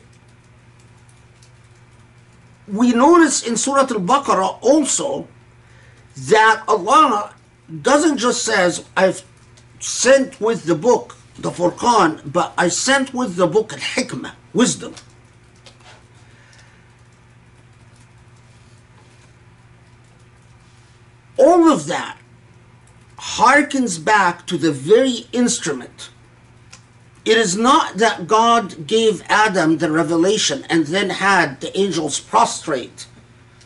we notice in Surah Al-Baqarah also that Allah doesn't just says, I've sent with the book, the Furqan, but I sent with the book Al-Hikmah, wisdom. All of that harkens back to the very instrument. It is not that God gave Adam the revelation and then had the angels prostrate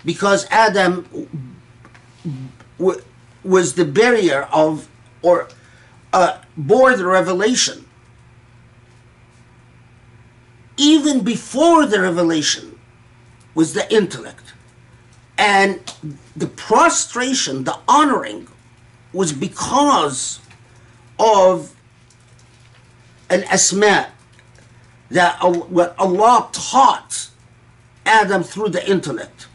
because Adam was the barrier of or uh, bore the revelation. Even before the revelation was the intellect. And the prostration, the honoring, was because of an asma that what Allah taught Adam through the intellect.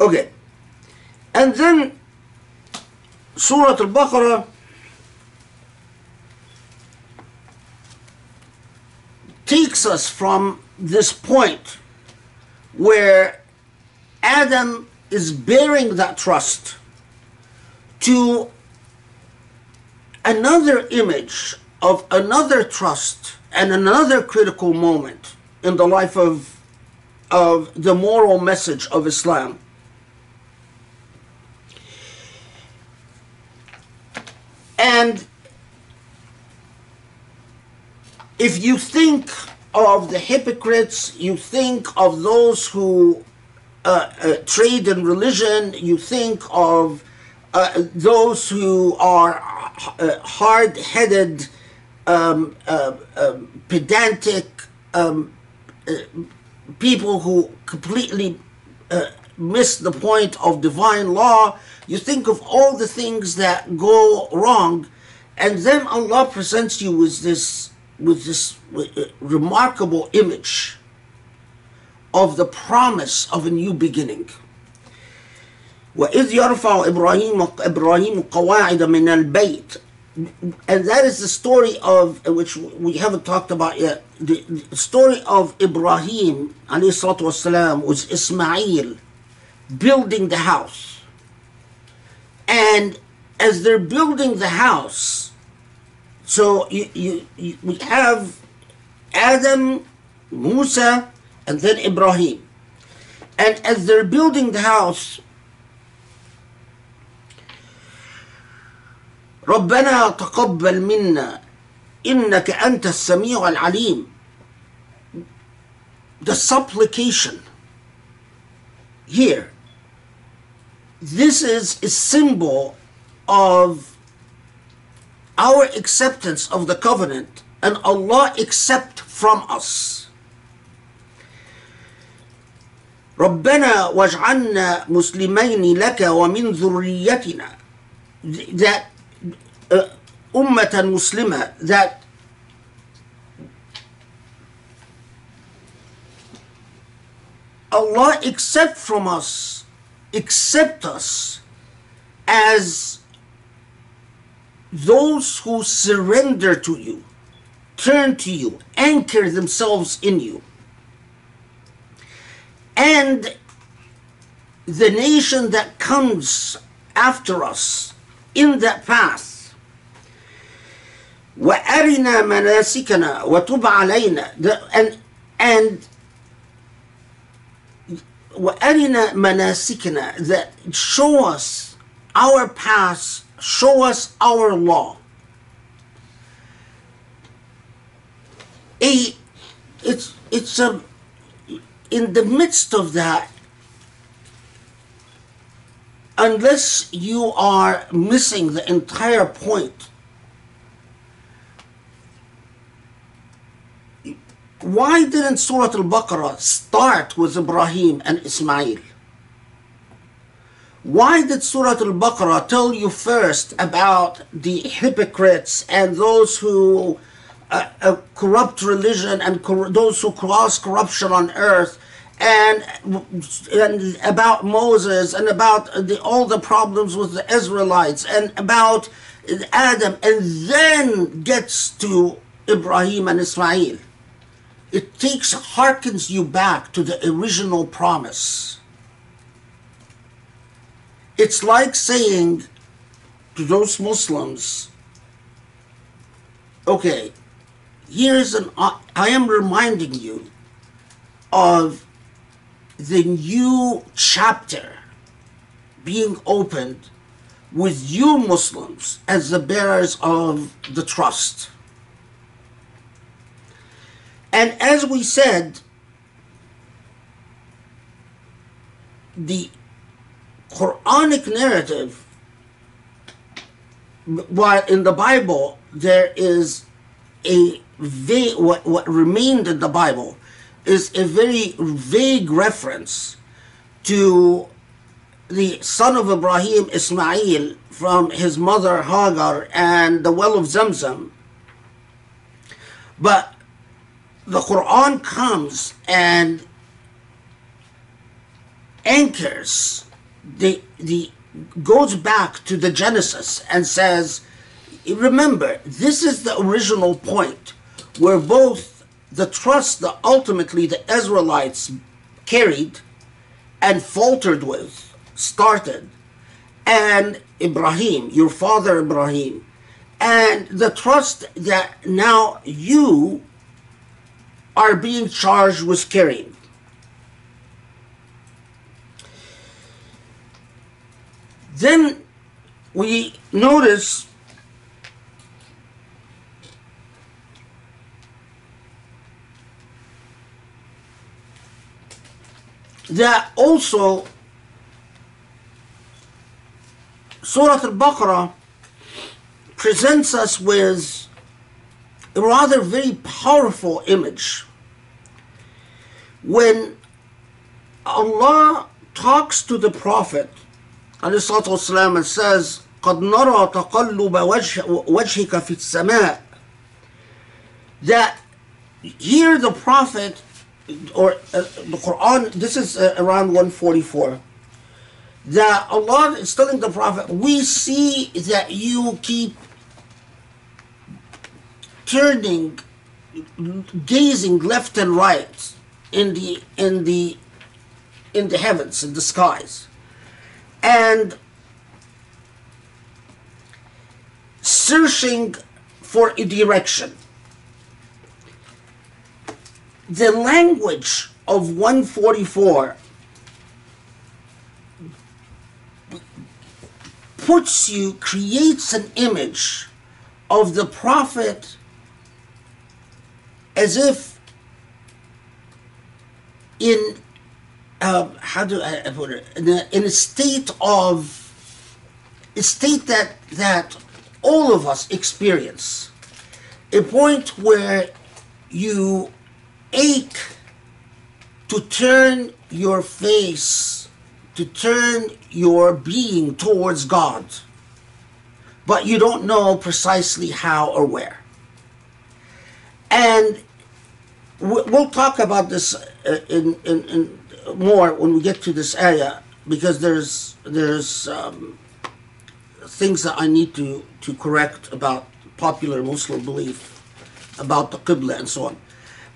Okay. And then Surah Al-Baqarah takes us from this point where Adam is bearing that trust to another image of another trust and another critical moment in the life of, of the moral message of Islam. And if you think of the hypocrites, you think of those who uh, uh, trade in religion, you think of uh, those who are uh, hard headed, um, uh, um, pedantic um, uh, people who completely miss the point of divine law. You think of all the things that go wrong, and then Allah presents you with this with this uh, remarkable image of the promise of a new beginning. وإذ يرفع إبراهيم إبراهيم قواعد من البيت and that is the story of which we haven't talked about yet the, the story of Ibrahim عليه الصلاة والسلام was Ismail building the house and as they're building the house so you, you, you, we have Adam Musa and then Ibrahim and as they're building the house ربنا تقبل منا إنك أنت السميع العليم the supplication here this is a symbol of our acceptance of the covenant and Allah accept from us ربنا واجعلنا مسلمين لك ومن ذريتنا that uh, أمة مسلمة that Allah accept from us, accept us as those who surrender to you, turn to you, anchor themselves in you. And the nation that comes after us in that path وأرنا مناسكنا وتب علينا The- and and وَأَرِنَا مَنَاسِكَنَا that show us our past, show us our law. A, it's it's a in the midst of that unless you are missing the entire point why didn't Surah Al-Baqarah start with Ibrahim and Ismail? Why did Surah Al-Baqarah tell you first about the hypocrites and those who uh, uh, corrupt religion and cor- those who cause corruption on earth and, and about Moses and about the, all the problems with the Israelites and about Adam and then gets to Ibrahim and Ismail? It takes harkens you back to the original promise. It's like saying to those Muslims, okay, here's an uh, I am reminding you of the new chapter being opened with you Muslims as the bearers of the trust. And as we said, the Quranic narrative, while in the Bible there is a vague, what, what remained in the Bible is a very vague reference to the son of Ibrahim, Ismail, from his mother Hagar and the well of Zamzam. But the Quran comes and anchors the the goes back to the Genesis and says, remember, this is the original point where both the trust that ultimately the Israelites carried and faltered with started, and Ibrahim, your father Ibrahim, and the trust that now you are being charged with carrying. Then we notice that also Surah Al-Baqarah presents us with a rather very powerful image When Allah talks to the Prophet والسلام, and says, قد نرى تقلب وجه وجهك في السماء that here the Prophet or uh, the Quran, this is uh, around 144, that Allah is telling the Prophet, we see that you keep turning, gazing left and right in the in the in the heavens, in the skies, and searching for a direction. The language of 144 puts you, creates an image of the prophet as if in uh, how do I put it in a, in a state of a state that that all of us experience. A point where you ache to turn your face to turn your being towards God. But you don't know precisely how or where. And we'll talk about this in, in, in more when we get to this area because there's there's um, things that I need to to correct about popular Muslim belief about the Qibla and so on.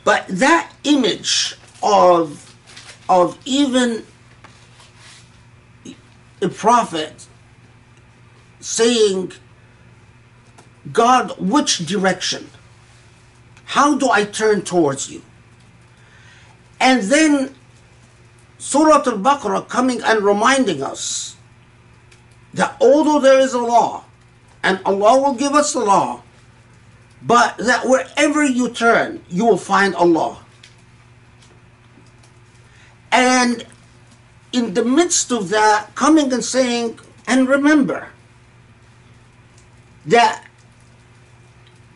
But that image of of even a prophet saying, God, which direction? How do I turn towards you? And then Surah Al Baqarah coming and reminding us that although there is a law, and Allah will give us the law, but that wherever you turn, you will find Allah. And in the midst of that, coming and saying, and remember that,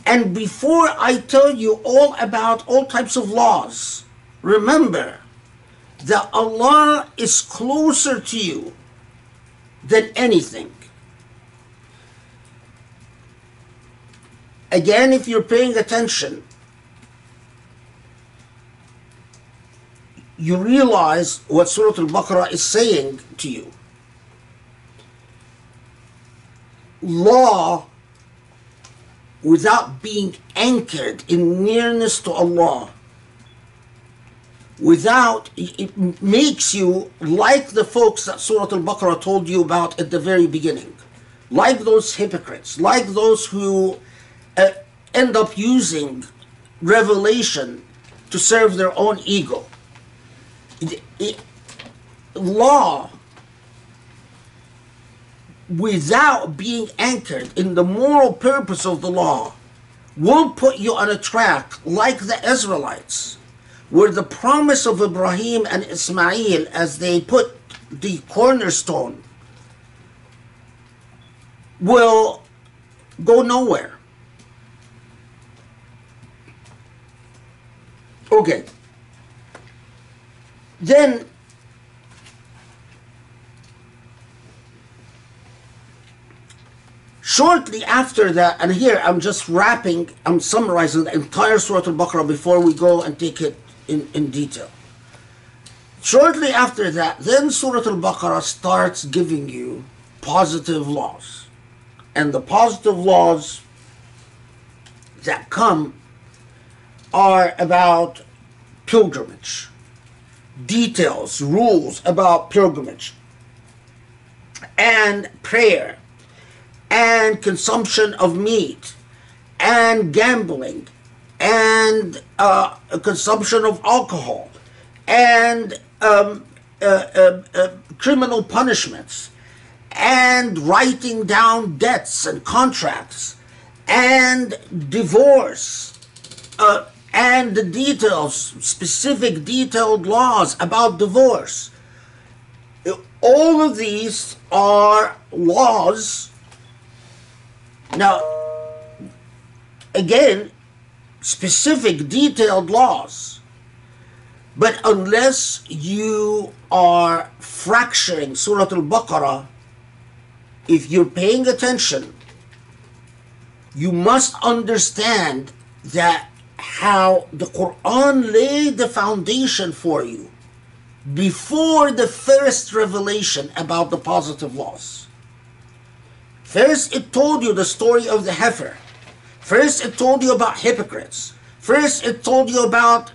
and before I tell you all about all types of laws, remember that Allah is closer to you than anything. Again, if you're paying attention, you realize what Surah Al Baqarah is saying to you. Law, without being anchored in nearness to Allah, without, it makes you like the folks that Surah Al Baqarah told you about at the very beginning, like those hypocrites, like those who uh, end up using revelation to serve their own ego. It- it- law without being anchored in the moral purpose of the law will put you on a track like the Israelites, where the promise of Ibrahim and Ismail as they put the cornerstone will go nowhere. Okay. Then shortly after that, and here I'm just wrapping, I'm summarizing the entire Surah Al-Baqarah before we go and take it in, in detail. Shortly after that, then Surah Al-Baqarah starts giving you positive laws. And the positive laws that come are about pilgrimage, details, rules about pilgrimage, and prayer, and consumption of meat, and gambling, and uh, consumption of alcohol, and um, uh, uh, uh, criminal punishments, and writing down debts and contracts, and divorce, uh, and the details, specific detailed laws about divorce. All of these are laws. Now, again, specific detailed laws. But unless you are fracturing Surah Al Baqarah, if you're paying attention, you must understand that how the Quran laid the foundation for you before the first revelation about the positive laws. First, it told you the story of the heifer. First, it told you about hypocrites. First, it told you about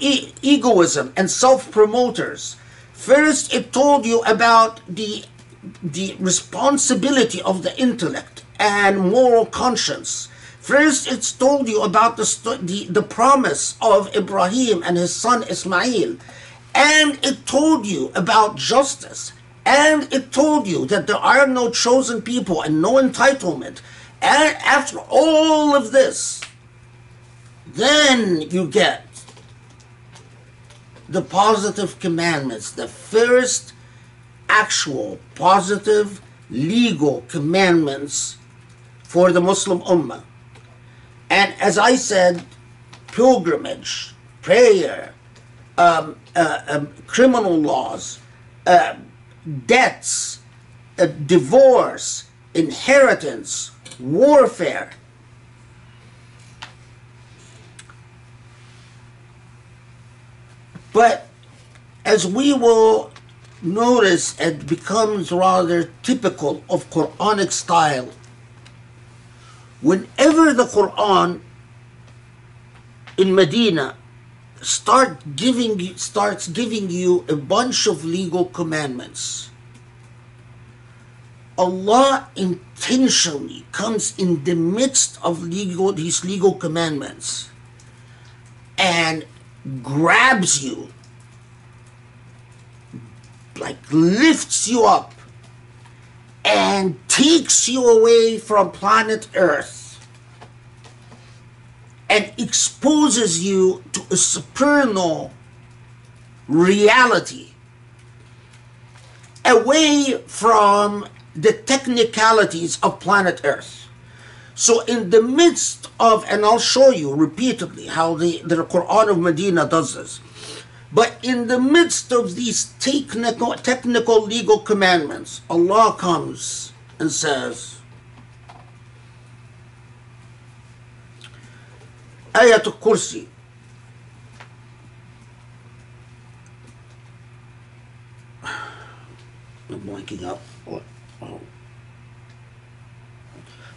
e- egoism and self promoters. First, it told you about the, the responsibility of the intellect and moral conscience. First, it's told you about the, sto- the, the promise of Ibrahim and his son Ismail. And it told you about justice. And it told you that there are no chosen people and no entitlement. After all of this, then you get the positive commandments, the first actual positive legal commandments for the Muslim Ummah. And as I said, pilgrimage, prayer, um, uh, um, criminal laws, uh, debts, uh, divorce, inheritance, warfare. But as we will notice, it becomes rather typical of Quranic style. Whenever the Quran in Medina start giving starts giving you a bunch of legal commandments, Allah intentionally comes in the midst of legal these legal commandments and grabs you like lifts you up and takes you away from planet Earth and exposes you to a supernal reality away from the technicalities of planet Earth. So, in the midst of, and I'll show you repeatedly how the, the Quran of Medina does this, but in the midst of these technical, technical legal commandments, Allah comes and says, Ayat al-Kursi, I'm blanking up. Oh.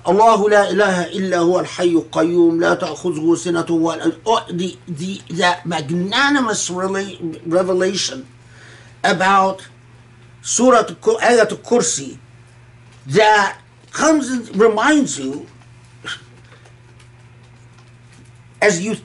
الله لا إله إلا هو الحي القيوم لا تأخذه سنة ولا oh, the, the, that magnanimous revelation about Surah Ayat al-Kursi that comes and reminds you as you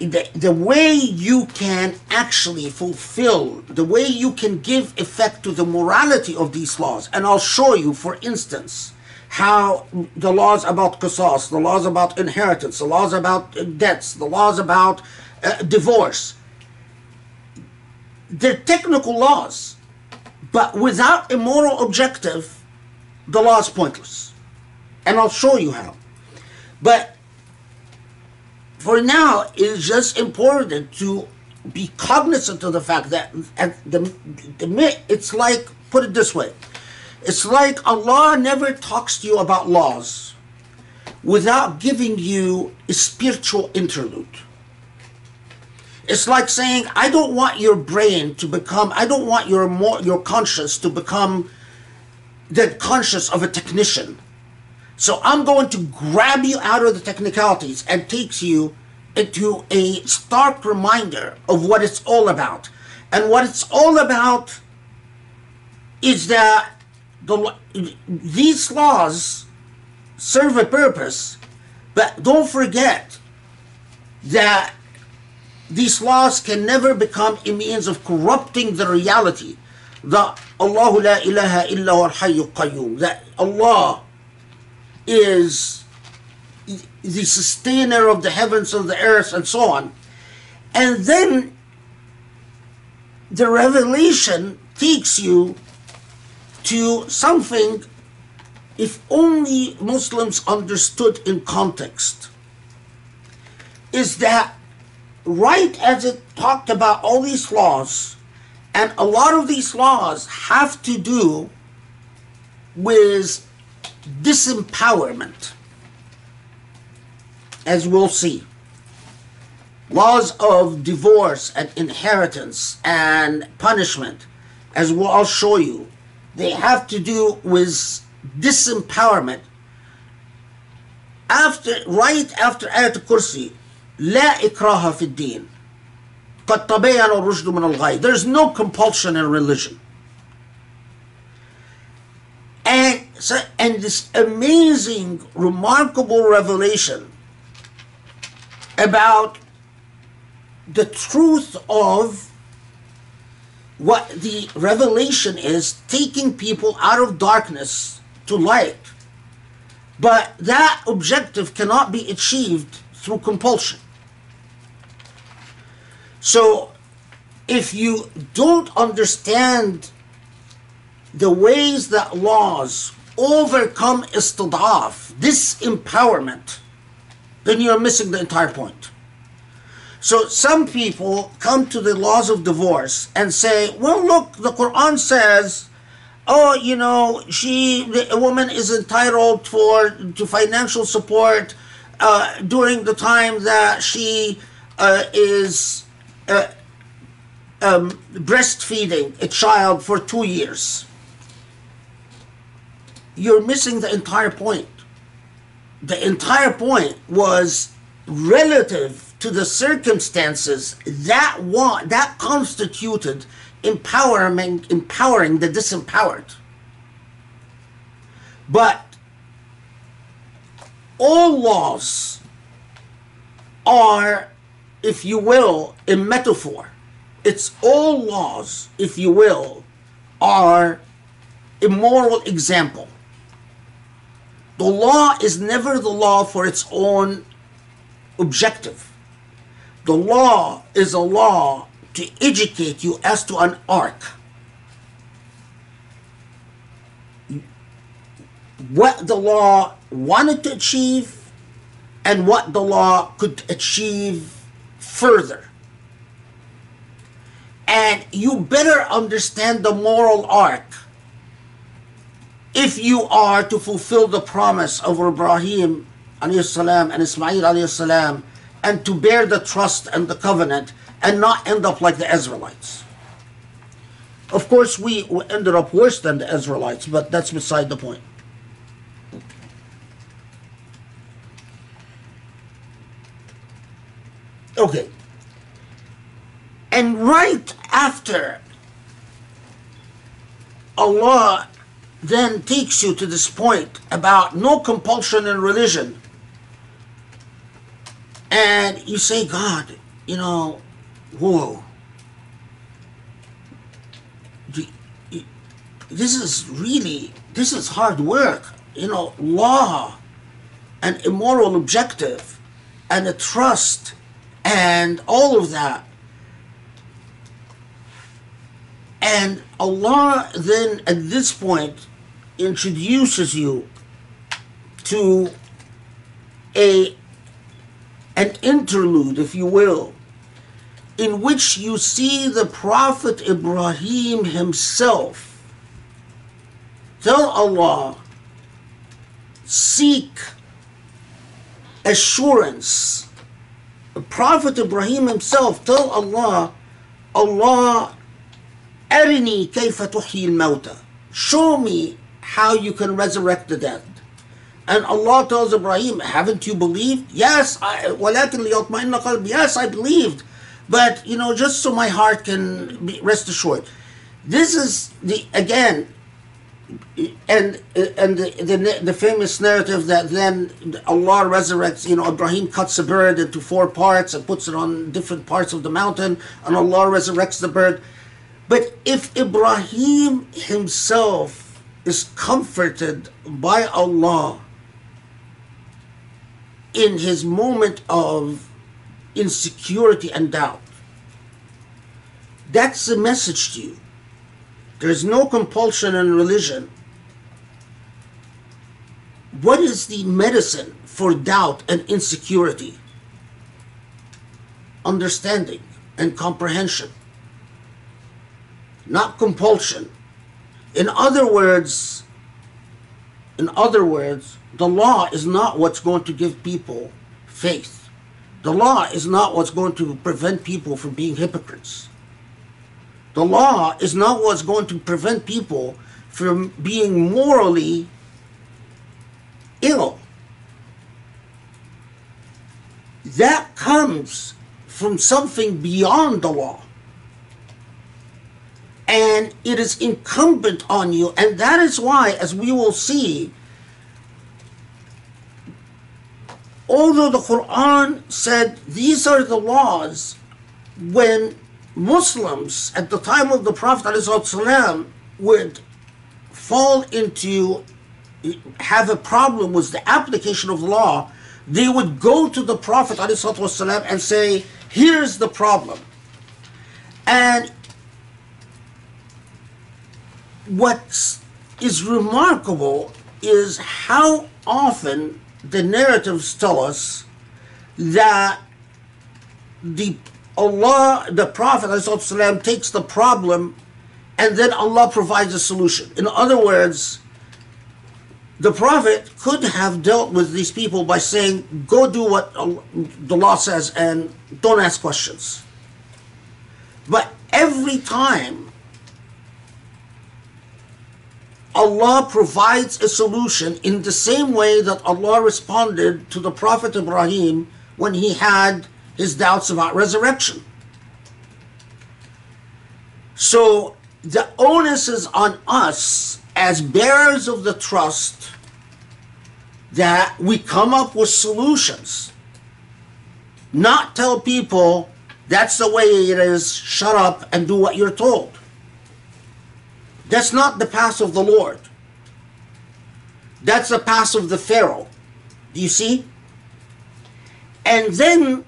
the, the way you can actually fulfill the way you can give effect to the morality of these laws and i'll show you for instance how the laws about qisas the laws about inheritance the laws about debts the laws about uh, divorce. They're technical laws but without a moral objective the law is pointless. And i'll show you how. But for now, it's just important to be cognizant of the fact that at the, the it's like put it this way, it's like Allah never talks to you about laws without giving you a spiritual interlude. It's like saying, I don't want your brain to become, I don't want your more your conscious to become the conscious of a technician. So I'm going to grab you out of the technicalities and takes you into a stark reminder of what it's all about. And what it's all about is that the, these laws serve a purpose, but don't forget that these laws can never become a means of corrupting the reality that Allah la ilaha illa al qayyum that Allah is the sustainer of the heavens and the earth and so on. And then the revelation takes you to something if only Muslims understood in context is that right as it talked about all these laws and a lot of these laws have to do with disempowerment as we'll see. Laws of divorce and inheritance and punishment, as we'll, I'll show you, they have to do with disempowerment. After, right after Ayat al-Kursi, لا إكراه في الدين قد تبين الرشد من الغي. There's no compulsion in religion. So, and this amazing, remarkable revelation about the truth of what the revelation is taking people out of darkness to light. But that objective cannot be achieved through compulsion. So, if you don't understand the ways that laws overcome istidaf, this empowerment, then you're missing the entire point. So some people come to the laws of divorce and say, well, look, the Quran says, oh, you know, she, the, a woman is entitled for to financial support uh, during the time that she uh, is uh, um, breastfeeding a child for two years. You're missing the entire point. The entire point was relative to the circumstances that want that constituted empowering empowering the disempowered. But all laws are if you will a metaphor. It's all laws if you will are a moral example. The law is never the law for its own objective. The law is a law to educate you as to an arc. What the law wanted to achieve and what the law could achieve further. And you better understand the moral arc if you are to fulfill the promise of Ibrahim salam and Ismail salam and to bear the trust and the covenant and not end up like the Israelites. Of course, we ended up worse than the Israelites, but that's beside the point. Okay. And right after Allah then takes you to this point about no compulsion in religion, and you say, God, you know, whoa. This is really, this is hard work. You know, law, an immoral objective, and a trust, and all of that. And Allah then at this point introduces you to a an interlude, if you will, in which you see the Prophet Ibrahim himself tell Allah, seek assurance. The Prophet Ibrahim himself tell Allah, Allah, arini kayfa tuhyi al Show me how you can resurrect the dead. And Allah tells Ibrahim, haven't you believed? Yes, I, yes, I believed. But, you know, just so my heart can be, rest assured. This is, the again, and and the, the, the famous narrative that then Allah resurrects, you know, Ibrahim cuts a bird into four parts and puts it on different parts of the mountain, and Allah resurrects the bird. But if Ibrahim himself is comforted by Allah in his moment of insecurity and doubt, that's the message to you. There's no compulsion in religion. What is the medicine for doubt and insecurity? Understanding and comprehension, not compulsion. In other words, in other words, the law is not what's going to give people faith. The law is not what's going to prevent people from being hypocrites. The law is not what's going to prevent people from being morally ill. That comes from something beyond the law. And it is incumbent on you, and that is why, as we will see, although the Quran said these are the laws, when Muslims at the time of the Prophet ﷺ would fall into have a problem with the application of law, they would go to the Prophet ﷺ and say, Here's the problem. And what is remarkable is how often the narratives tell us that the Allah, the Prophet ﷺ, takes the problem and then Allah provides a solution. In other words, the Prophet could have dealt with these people by saying, Go do what the law says and don't ask questions. But every time Allah provides a solution in the same way that Allah responded to the Prophet Ibrahim when he had his doubts about resurrection. So the onus is on us as bearers of the trust that we come up with solutions. Not tell people that's the way it is, shut up and do what you're told. That's not the path of the Lord. That's the path of the Pharaoh. Do you see? And then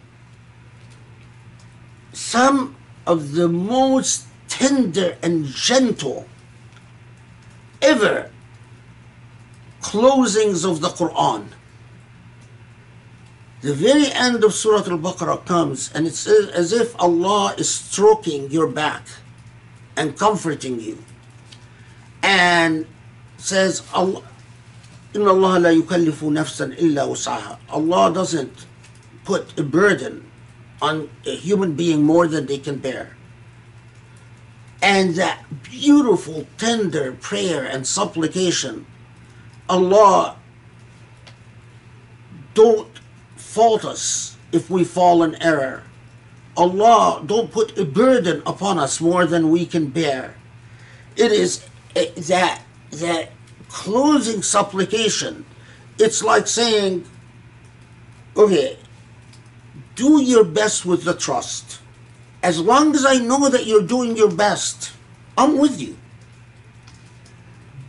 some of the most tender and gentle ever closings of the Quran. The very end of Surah Al Baqarah comes, and it's as if Allah is stroking your back and comforting you, and says, Allah, إن الله لا يكلف نفسا إلا وسعها. Allah doesn't put a burden on a human being more than they can bear. And that beautiful, tender prayer and supplication, Allah, don't fault us if we fall in error. Allah, don't put a burden upon us more than we can bear. It is eh, Eh, that that closing supplication. It's like saying, okay, do your best with the trust. As long as I know that you're doing your best, I'm with you.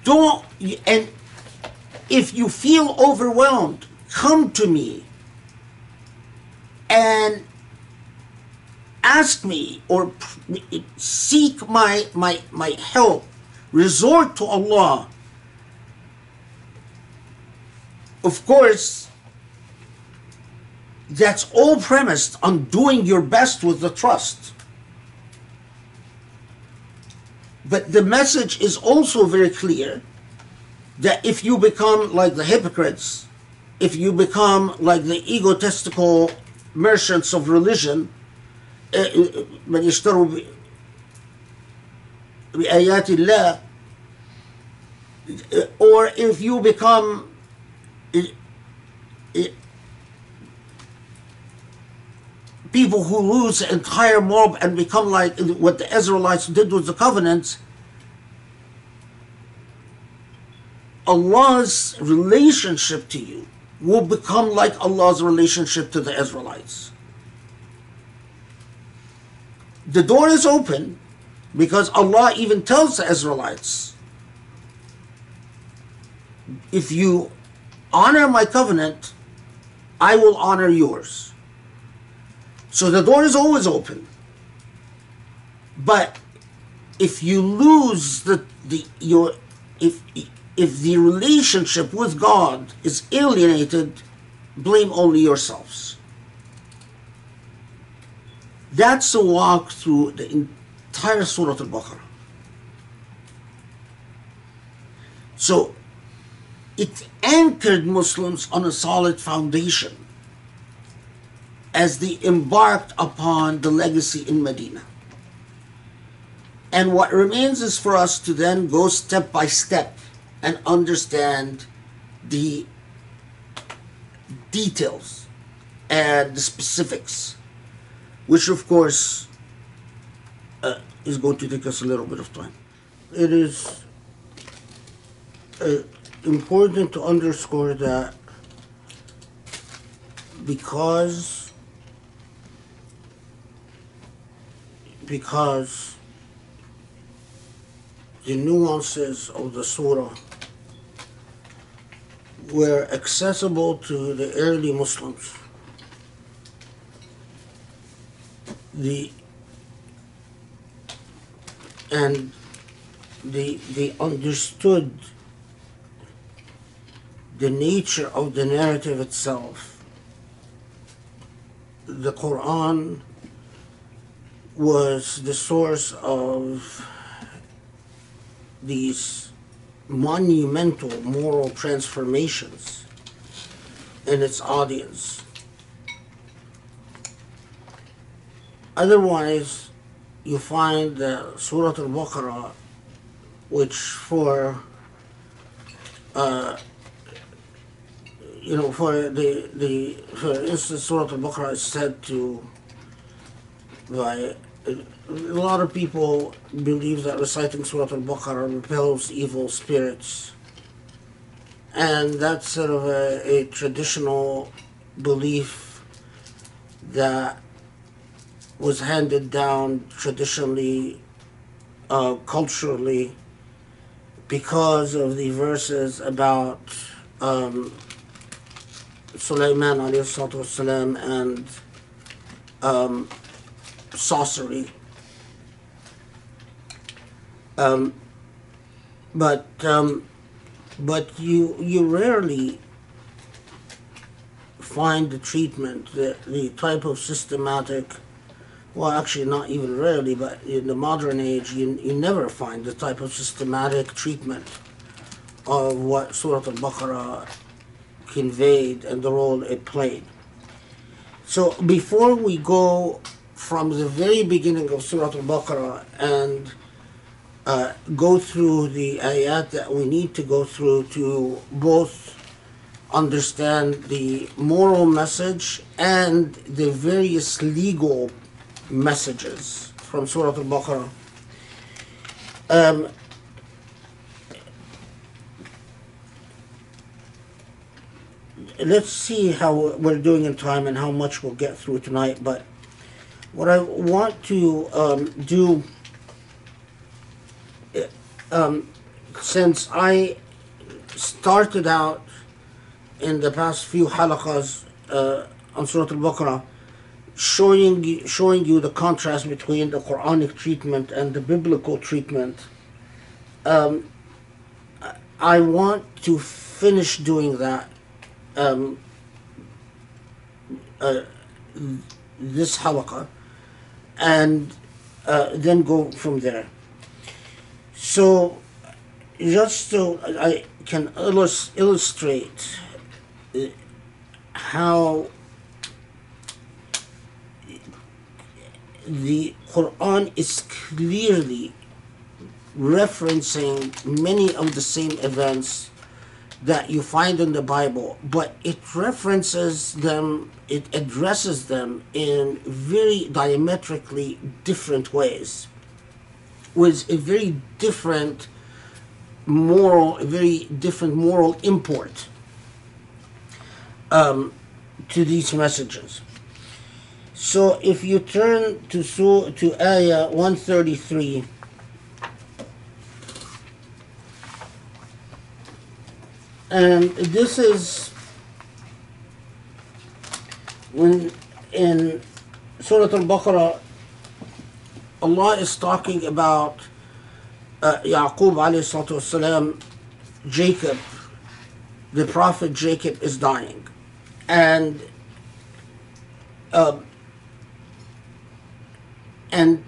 Don't, and if you feel overwhelmed, come to me and ask me or seek my, my, my help resort to Allah. Of course, that's all premised on doing your best with the trust. But the message is also very clear that if you become like the hypocrites, if you become like the egotistical merchants of religion, eh, eh, بآيات الله, or if you become people who lose the entire mob and become like what the Israelites did with the covenants, Allah's relationship to you will become like Allah's relationship to the Israelites. The door is open because Allah even tells the Israelites if you honor my covenant, I will honor yours. So the door is always open. But if you lose the, the your if if the relationship with God is alienated, blame only yourselves. That's a walk through the entire Surah Al-Baqarah. So it anchored Muslims on a solid foundation as they embarked upon the legacy in Medina. And what remains is for us to then go step by step and understand the details and the specifics, which of course is going to take us a little bit of time. It is uh, important to underscore that because because the nuances of the surah were accessible to the early Muslims. The and they they understood the nature of the narrative itself. The Quran was the source of these monumental moral transformations in its audience. Otherwise, you find that Surah Al Baqarah, which for uh, you know, for the the for instance, Surah Al Baqarah is said to by a lot of people believe that reciting Surah Al Baqarah repels evil spirits. And that's sort of a, a traditional belief that was handed down traditionally, uh, culturally, because of the verses about um, Sulaiman salatu and um, sorcery. Um, but um, but you you rarely find the treatment, the, the type of systematic, well, actually, not even rarely, but in the modern age, you, you never find the type of systematic treatment of what Surah Al Baqarah conveyed and the role it played. So, before we go from the very beginning of Surah Al Baqarah and uh, go through the ayat that we need to go through to both understand the moral message and the various legal messages from Surah Al Baqarah. Um, let's see how we're doing in time and how much we'll get through tonight. But what I want to um, do, um, since I started out in the past few halaqas uh, on Surah Al-Baqarah, showing showing you the contrast between the Quranic treatment and the biblical treatment. Um, I want to finish doing that um, uh, this halaqa and uh, then go from there. So, just so I can illus- illustrate how the Quran is clearly referencing many of the same events that you find in the Bible, but it references them, it addresses them in very diametrically different ways, with a very different moral, a very different moral import um, to these messages. So if you turn to to Ayah 133, and this is when in Surah Al-Baqarah, Allah is talking about uh, Yaqub wasalam, Jacob, the prophet Jacob is dying. And uh, and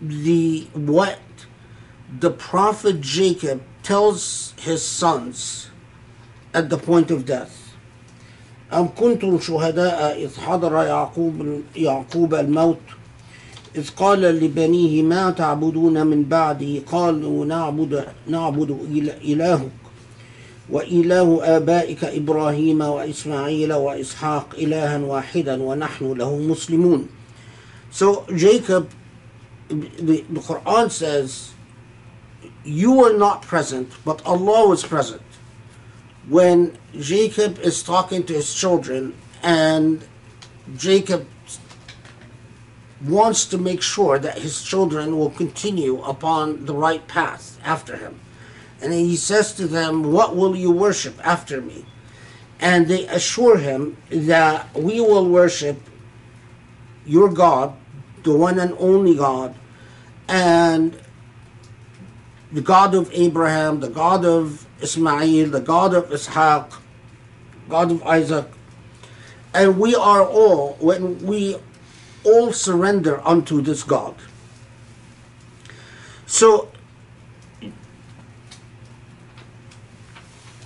the what the prophet Jacob tells his sons at the point of death. أم كنتم شهداء إذ حضر يعقوب يعقوب الموت إذ قال لبنيه ما تعبدون من بعدي قالوا نعبد نعبد إلهك وإله آبائك إبراهيم وإسماعيل وإسحاق إلها واحدا ونحن له مسلمون. So Jacob, the, the Quran says, you were not present, but Allah was present when Jacob is talking to his children and Jacob wants to make sure that his children will continue upon the right path after him. And he says to them, What will you worship after me? And they assure him that we will worship your God, the one and only God, and the God of Abraham, the God of Ismail, the God of Ishaq, God of Isaac. And we are all, when we all surrender unto this God. So,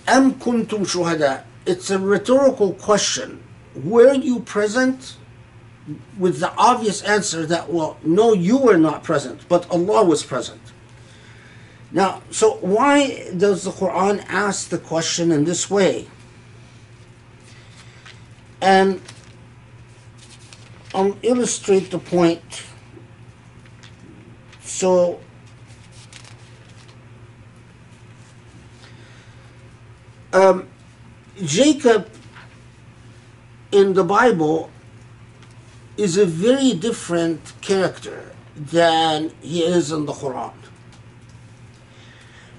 Am kuntum shuhada? It's a rhetorical question. Were you present? With the obvious answer that, well, no, you were not present, but Allah was present. Now, so why does the Quran ask the question in this way? And I'll illustrate the point. So, um, Jacob in the Bible is a very different character than he is in the Quran.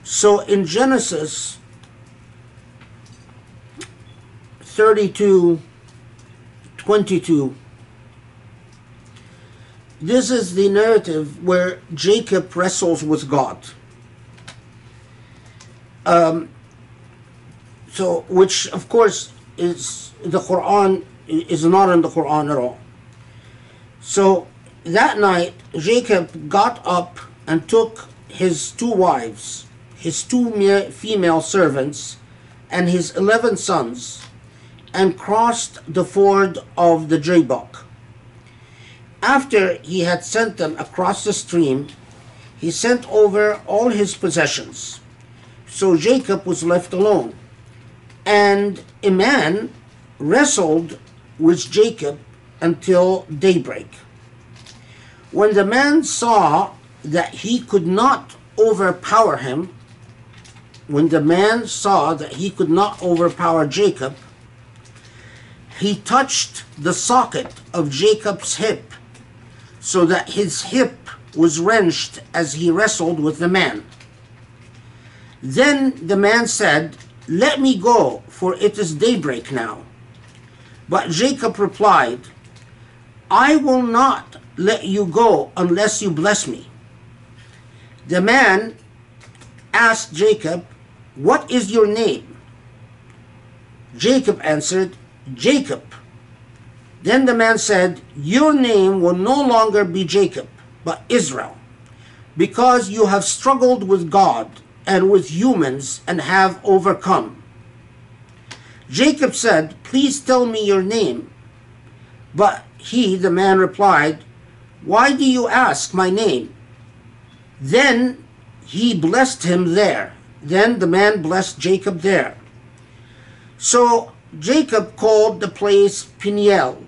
So in Genesis 32 22, this is the narrative where Jacob wrestles with God. Um, so, which of course is the Quran is not in the Quran at all. So that night, Jacob got up and took his two wives, his two female servants, and his eleven sons, and crossed the ford of the Jabbok. After he had sent them across the stream, he sent over all his possessions. So Jacob was left alone. And a man wrestled with Jacob until daybreak. When the man saw that he could not overpower him, when the man saw that he could not overpower Jacob, he touched the socket of Jacob's hip so that his hip was wrenched as he wrestled with the man. Then the man said, Let me go, for it is daybreak now. But Jacob replied, I will not let you go unless you bless me. The man asked Jacob, What is your name? Jacob answered, Jacob. Then the man said, Your name will no longer be Jacob, but Israel, because you have struggled with God and with humans and have overcome. Jacob said, Please tell me your name. But he, the man, replied, Why do you ask my name? Then he blessed him there. Then the man blessed Jacob there. So Jacob called the place Peniel,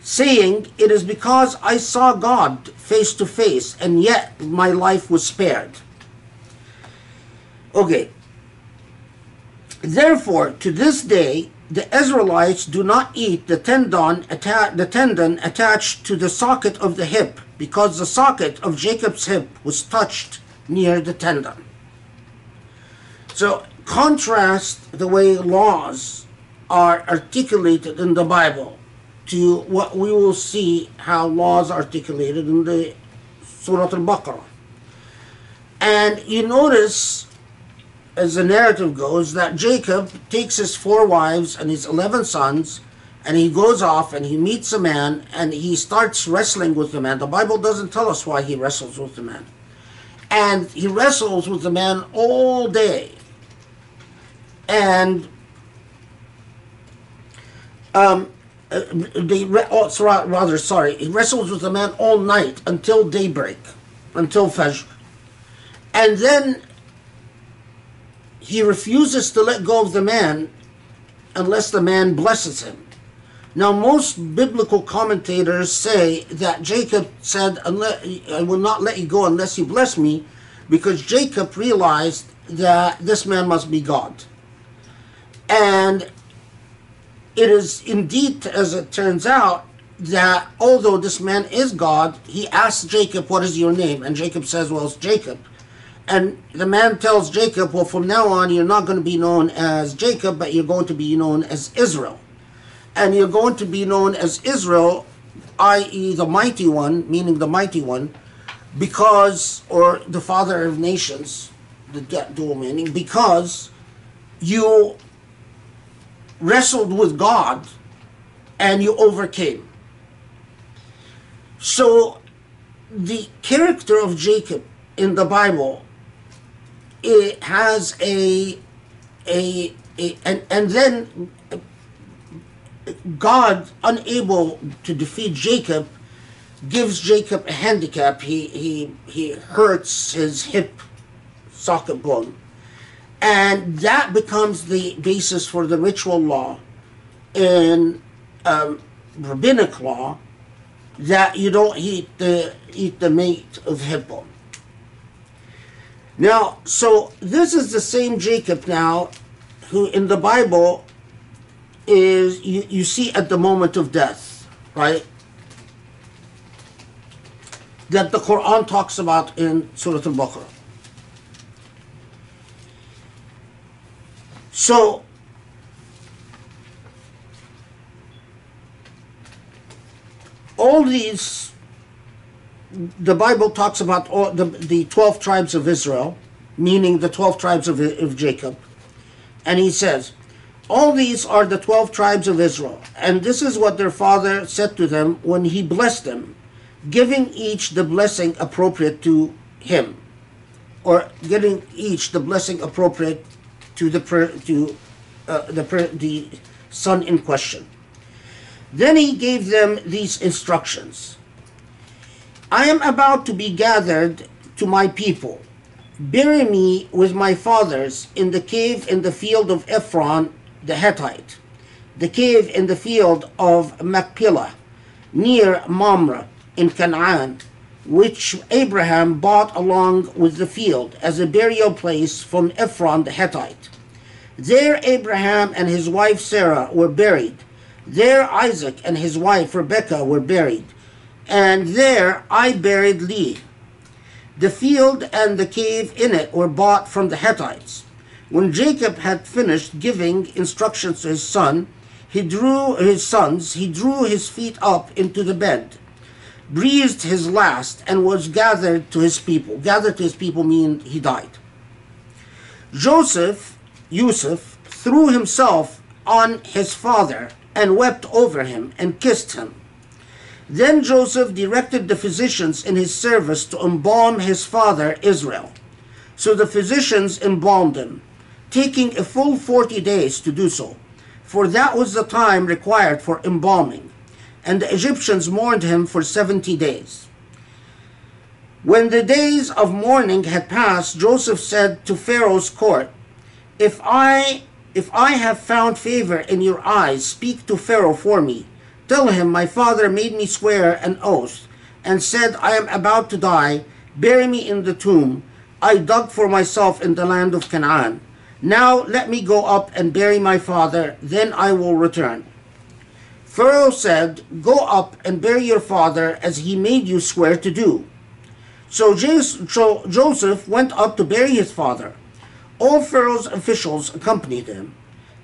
saying, It is because I saw God face to face, and yet my life was spared. Okay. Therefore, to this day, the Israelites do not eat the tendon, atta- the tendon attached to the socket of the hip, because the socket of Jacob's hip was touched near the tendon. So, contrast the way laws are articulated in the Bible to what we will see how laws are articulated in the Surah Al-Baqarah. And you notice, as the narrative goes, that Jacob takes his four wives and his 11 sons and he goes off and he meets a man and he starts wrestling with the man. The Bible doesn't tell us why he wrestles with the man. And he wrestles with the man all day. And um, uh, they oh, rather sorry, he wrestles with the man all night until daybreak, until Fajr, and then he refuses to let go of the man unless the man blesses him. Now, most biblical commentators say that Jacob said, I will not let you go unless you bless me, because Jacob realized that this man must be God. And it is indeed, as it turns out, that although this man is God, he asks Jacob, What is your name? And Jacob says, Well, it's Jacob. And the man tells Jacob, Well, from now on, you're not going to be known as Jacob, but you're going to be known as Israel. And you're going to be known as Israel, i.e., the mighty one, meaning the mighty one, because, or the father of nations, the dual meaning, because you wrestled with God and you overcame. So the character of Jacob in the Bible it has a a, a and, and then God unable to defeat Jacob gives Jacob a handicap. He he he hurts his hip socket bone and that becomes the basis for the ritual law in um, rabbinic law that you don't eat the eat the meat of hippo. Now, so this is the same Jacob now, who in the Bible is you, you see at the moment of death, right? That the Quran talks about in Surah Al-Baqarah. So, all these, the Bible talks about all the, the 12 tribes of Israel, meaning the 12 tribes of, of Jacob. And he says, All these are the 12 tribes of Israel. And this is what their father said to them when he blessed them, giving each the blessing appropriate to him, or giving each the blessing appropriate to the to uh, the the son in question. Then he gave them these instructions. I am about to be gathered to my people. Bury me with my fathers in the cave in the field of Ephron the Hittite, the cave in the field of Machpelah, near Mamre in Canaan, which Abraham bought along with the field as a burial place from Ephron the Hittite. There Abraham and his wife Sarah were buried. There Isaac and his wife Rebekah were buried. And there I buried Leah. The field and the cave in it were bought from the Hittites. When Jacob had finished giving instructions to his son, he drew his sons, he drew his feet up into the bed, breathed his last, and was gathered to his people. Gathered to his people means he died. Joseph, Yusuf, threw himself on his father and wept over him and kissed him. Then Joseph directed the physicians in his service to embalm his father Israel. So the physicians embalmed him, taking a full forty days to do so, for that was the time required for embalming. And the Egyptians mourned him for seventy days. When the days of mourning had passed, Joseph said to Pharaoh's court, If I if I have found favor in your eyes, speak to Pharaoh for me. Tell him, My father made me swear an oath, and said, I am about to die. Bury me in the tomb I dug for myself in the land of Canaan. Now let me go up and bury my father, then I will return. Pharaoh said, Go up and bury your father as he made you swear to do. So Joseph went up to bury his father. All Pharaoh's officials accompanied him,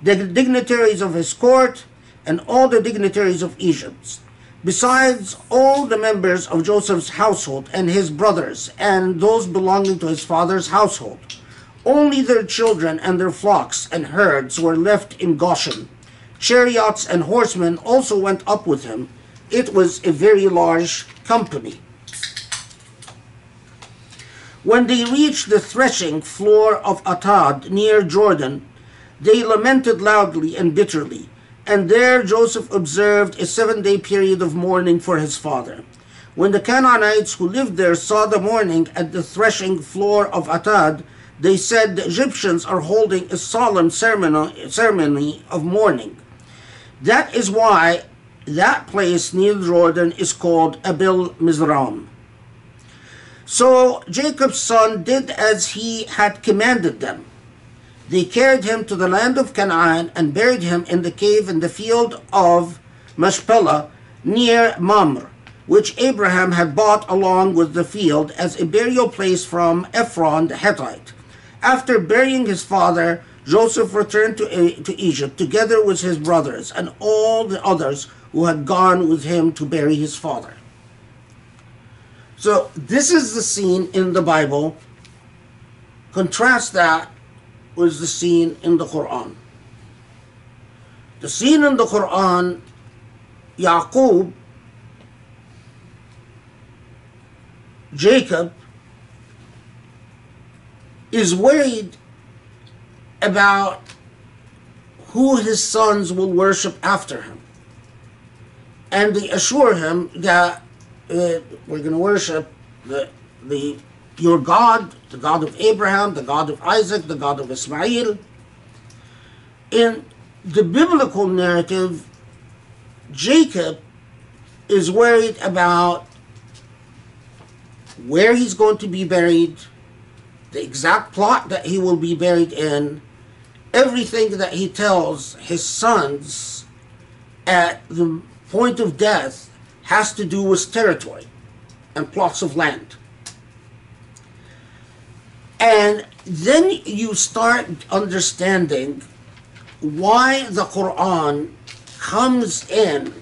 the dignitaries of his court, and all the dignitaries of Egypt, besides all the members of Joseph's household and his brothers, and those belonging to his father's household. Only their children and their flocks and herds were left in Goshen. Chariots and horsemen also went up with him. It was a very large company. When they reached the threshing floor of Atad near Jordan, they lamented loudly and bitterly. And there Joseph observed a seven day period of mourning for his father. When the Canaanites who lived there saw the mourning at the threshing floor of Atad, they said the Egyptians are holding a solemn ceremony, of mourning. That is why that place near Jordan is called Abel Mizraim. So Jacob's son did as he had commanded them. They carried him to the land of Canaan and buried him in the cave in the field of Machpelah near Mamre, which Abraham had bought along with the field as a burial place from Ephron the Hittite. After burying his father, Joseph returned to, to Egypt together with his brothers and all the others who had gone with him to bury his father. So this is the scene in the Bible. Contrast that with the scene in the Quran. The scene in the Quran, Yaqub, Jacob, is worried about who his sons will worship after him. And they assure him that uh, we're going to worship the, the your God, the God of Abraham, the God of Isaac, the God of Ismail. In the biblical narrative, Jacob is worried about where he's going to be buried, the exact plot that he will be buried in, everything that he tells his sons at the point of death has to do with territory and plots of land. And then you start understanding why the Quran comes in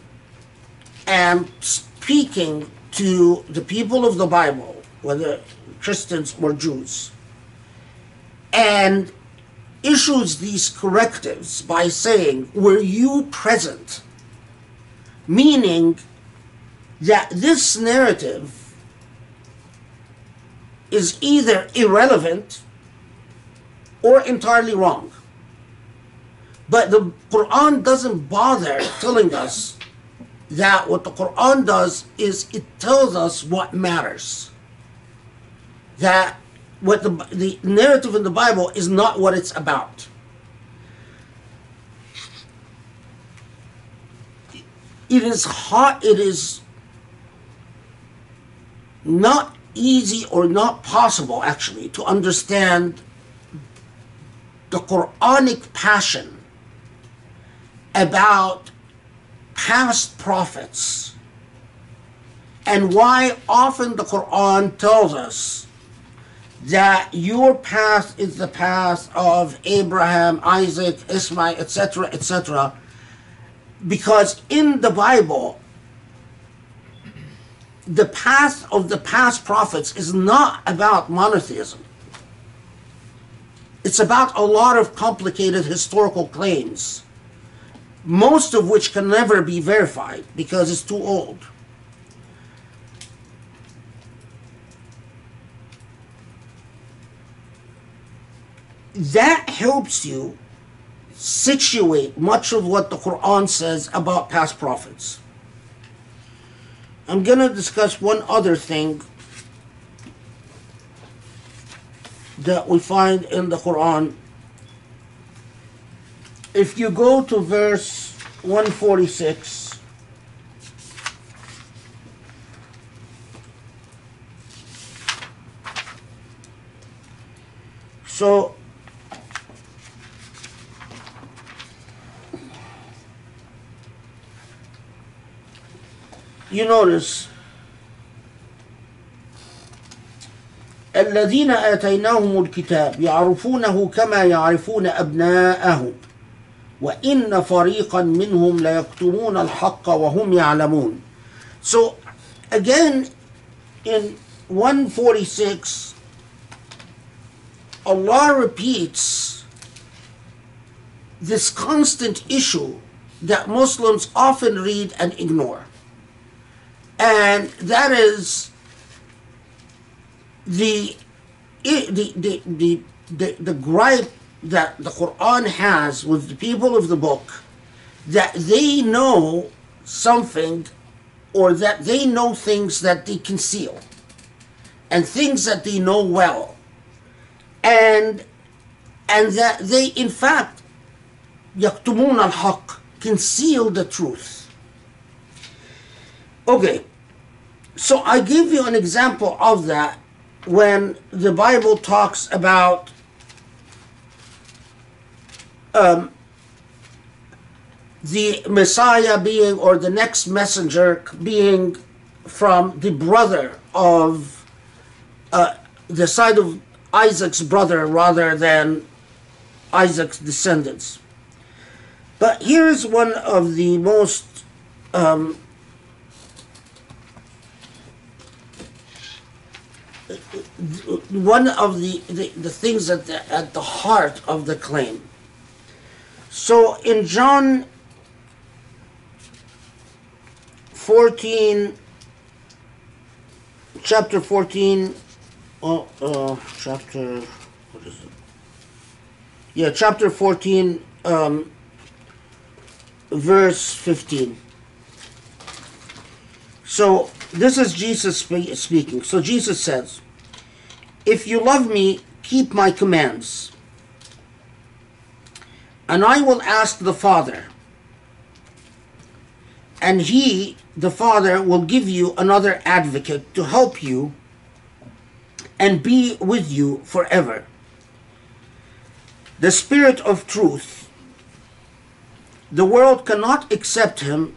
and speaking to the people of the Bible, whether Christians or Jews, and issues these correctives by saying, Were you present? Meaning that this narrative is either irrelevant or entirely wrong. But the Quran doesn't bother telling us that what the Quran does is it tells us what matters. That what the, the narrative in the Bible is not what it's about. It is hot, it is not easy or not possible actually to understand the Quranic passion about past prophets and why often the Quran tells us that your path is the path of Abraham, Isaac, Ismail, etc., etc. Because in the Bible, the path of the past prophets is not about monotheism. It's about a lot of complicated historical claims, most of which can never be verified because it's too old. That helps you situate much of what the Quran says about past prophets. I'm going to discuss one other thing that we find in the Quran. If you go to verse 146, so you notice الذين آتيناهم الكتاب يعرفونه كما يعرفون أبناءهم وإن فريقا منهم ليكتمون الحق وهم يعلمون So again in 146 Allah repeats this constant issue that Muslims often read and ignore and that is the the the the, the, the gripe that the Quran has with the people of the book that they know something or that they know things that they conceal and things that they know well and and that they in fact يكتمون الحق conceal the truth okay so I give you an example of that when the Bible talks about um, the Messiah being, or the next messenger being from the brother of uh, the side of Isaac's brother rather than Isaac's descendants. But here's one of the most um, one of the, the, the things at the, at the heart of the claim. So in John 14, chapter 14, oh, uh, chapter, what is it? Yeah, chapter 14, um, verse 15. So this is Jesus spe- speaking. So Jesus says, If you love me, keep my commands. And I will ask the Father, and he, the Father, will give you another advocate to help you and be with you forever. The Spirit of truth. The world cannot accept him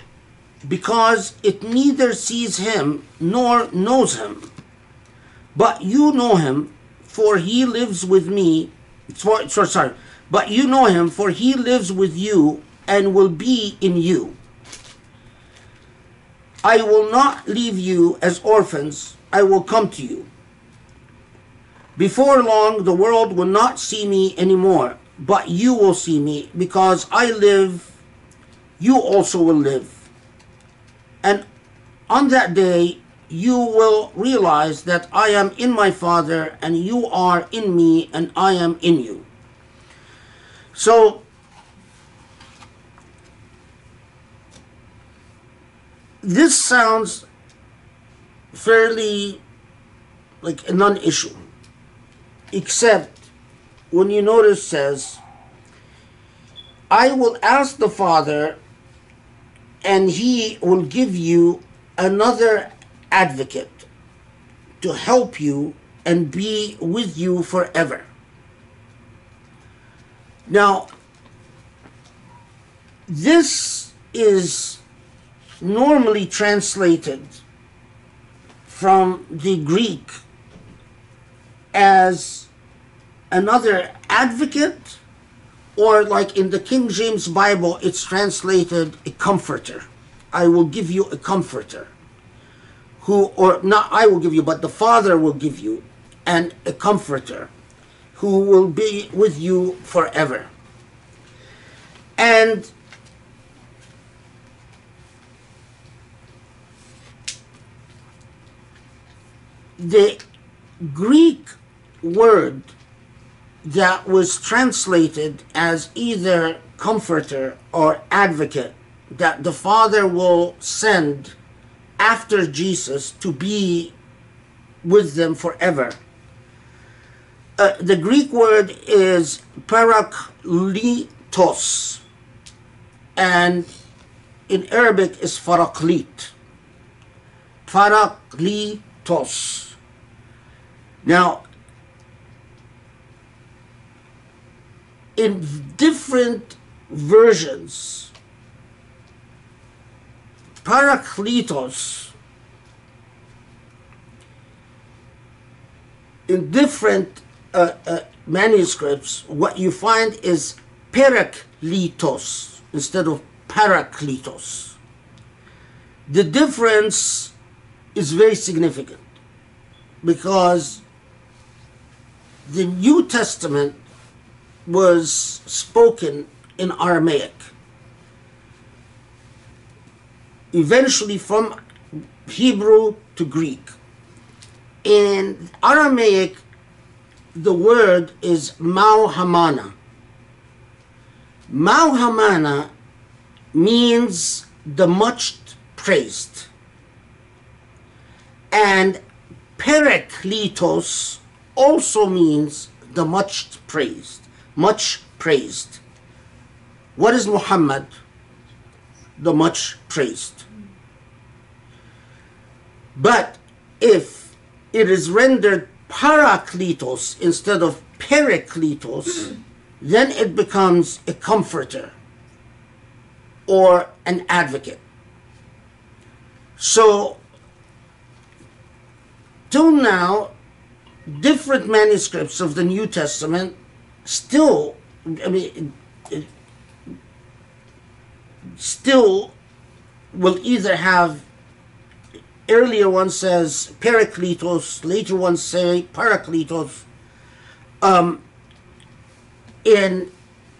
because it neither sees him nor knows him. But you know him, for he lives with me. For, sorry, sorry. but you know him, for he lives with you and will be in you. I will not leave you as orphans, I will come to you. Before long, the world will not see me anymore, but you will see me, because I live, you also will live. And on that day, you will realize that I am in my Father, and you are in me, and I am in you. So, this sounds fairly like a non issue, except when you notice says, I will ask the Father, and he will give you another advocate to help you and be with you forever. Now, this is normally translated from the Greek as another advocate, or like in the King James Bible, it's translated a comforter. I will give you a comforter. Who, or not I will give you, but the Father will give you, and a comforter who will be with you forever. And the Greek word that was translated as either comforter or advocate that the Father will send after Jesus to be with them forever. Uh, the Greek word is parakletos, and in Arabic is faraklit. Parakletos. Now, in different versions, Parakletos in different uh, uh, manuscripts, what you find is Periklytos instead of Parakletos. The difference is very significant because the New Testament was spoken in Aramaic. Eventually, from Hebrew to Greek. In Aramaic, the word is Mauhamana. Mauhamana means the much praised. And Periklytos also means the much praised, much praised. What is Muhammad? The much praised. But if it is rendered parakletos instead of periklytos, then it becomes a comforter or an advocate. So, till now, different manuscripts of the New Testament still, I mean, still will either have earlier one says Periklytos, later ones say Parakletos. Um, in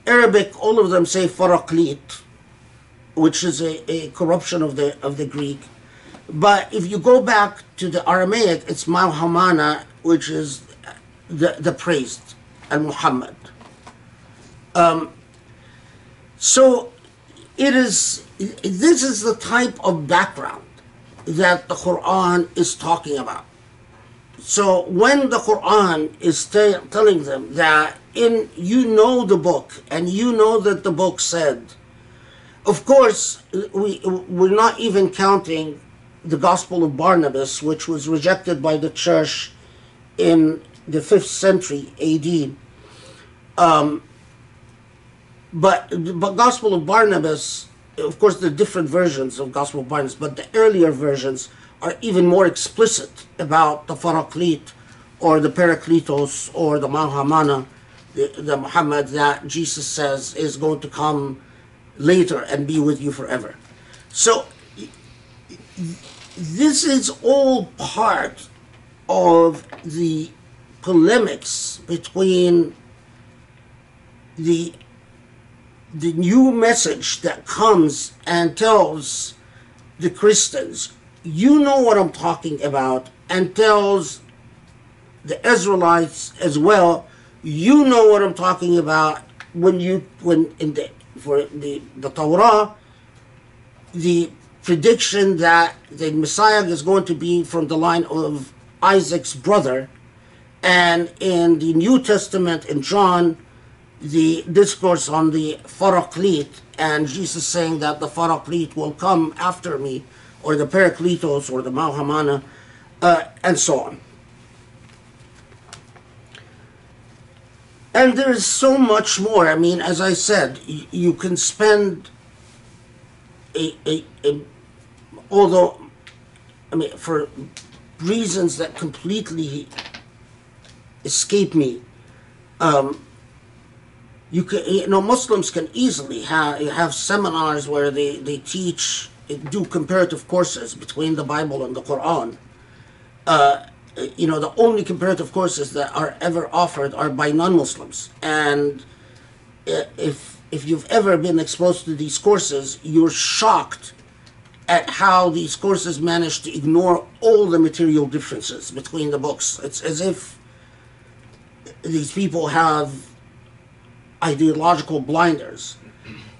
Arabic, all of them say Faraklit, which is a, a corruption of the of the Greek. But if you go back to the Aramaic, it's Mauhamana, which is the, the praised, and Muhammad. Um, so it is, this is the type of background that the Quran is talking about. So when the Quran is ta- telling them that in you know the book and you know that the book said, of course we we're not even counting the Gospel of Barnabas, which was rejected by the church in the fifth century A.D. Um, but but Gospel of Barnabas, of course, the different versions of Gospel Barnabas, but the earlier versions are even more explicit about the Paraklit or the Parakletos or the Mahamana the, the Muhammad that Jesus says is going to come later and be with you forever. So this is all part of the polemics between the the new message that comes and tells the Christians, you know what I'm talking about, and tells the Israelites as well, you know what I'm talking about when you when in the for the the Torah, the prediction that the Messiah is going to be from the line of Isaac's brother, and in the New Testament in John, the discourse on the Paraclete, and Jesus saying that the Paraclete will come after me, or the Parakletos, or the Mahamana, uh, and so on. And there's so much more. I mean, as I said, you can spend a, a, a although, I mean, for reasons that completely escape me, um, you can, you know, Muslims can easily have have seminars where they they teach do comparative courses between the Bible and the Quran. Uh, you know, the only comparative courses that are ever offered are by non-Muslims, and if if you've ever been exposed to these courses, you're shocked at how these courses manage to ignore all the material differences between the books. It's as if these people have ideological blinders.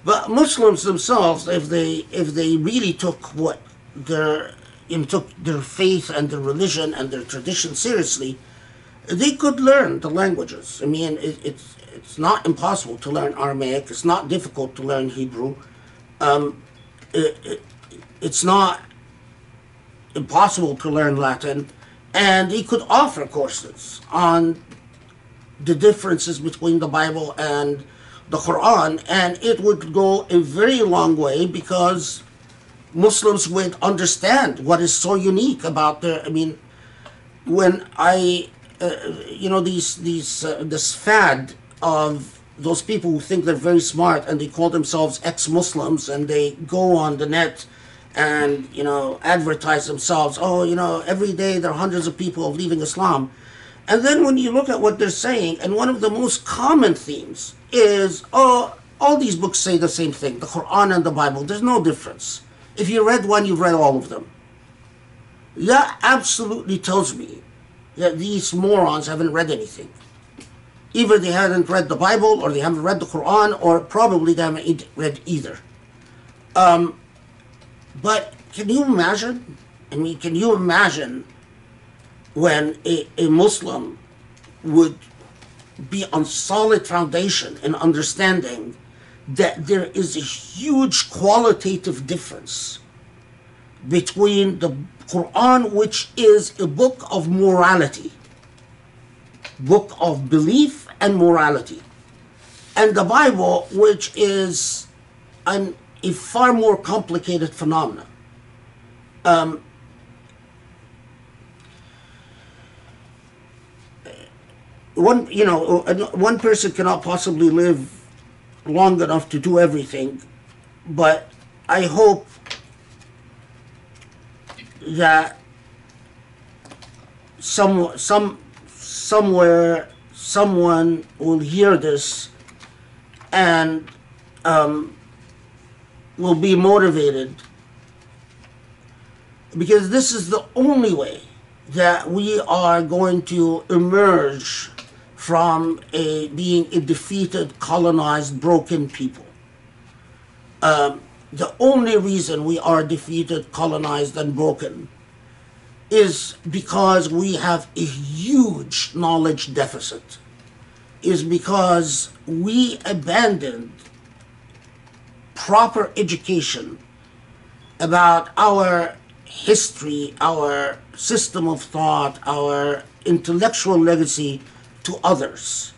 But Muslims themselves, if they if they really took what their know, took their faith and their religion and their tradition seriously, they could learn the languages. I mean, it, it's it's not impossible to learn Aramaic. It's not difficult to learn Hebrew. Um, it, it, it's not impossible to learn Latin, and he could offer courses on the differences between the Bible and the Quran, and it would go a very long way because Muslims would understand what is so unique about the. I mean, when I, uh, you know, these these uh, this fad of those people who think they're very smart and they call themselves ex-Muslims and they go on the net and you know advertise themselves. Oh, you know, every day there are hundreds of people leaving Islam. And then when you look at what they're saying, and one of the most common themes is, oh, all these books say the same thing, the Quran and the Bible. There's no difference. If you read one, you've read all of them. That absolutely tells me that these morons haven't read anything. Either they haven't read the Bible, or they haven't read the Quran, or probably they haven't read either. Um, but can you imagine? I mean, can you imagine when a, a Muslim would be on solid foundation in understanding that there is a huge qualitative difference between the Quran, which is a book of morality, book of belief and morality, and the Bible, which is an, a far more complicated phenomenon. Um, one you know uh, one person cannot possibly live long enough to do everything but i hope that some some somewhere someone will hear this and um, will be motivated. Because this is the only way that we are going to emerge from a being a defeated, colonized, broken people. Um, the only reason we are defeated, colonized, and broken is because we have a huge knowledge deficit. Is because we abandoned proper education about our history, our system of thought, our intellectual legacy to others.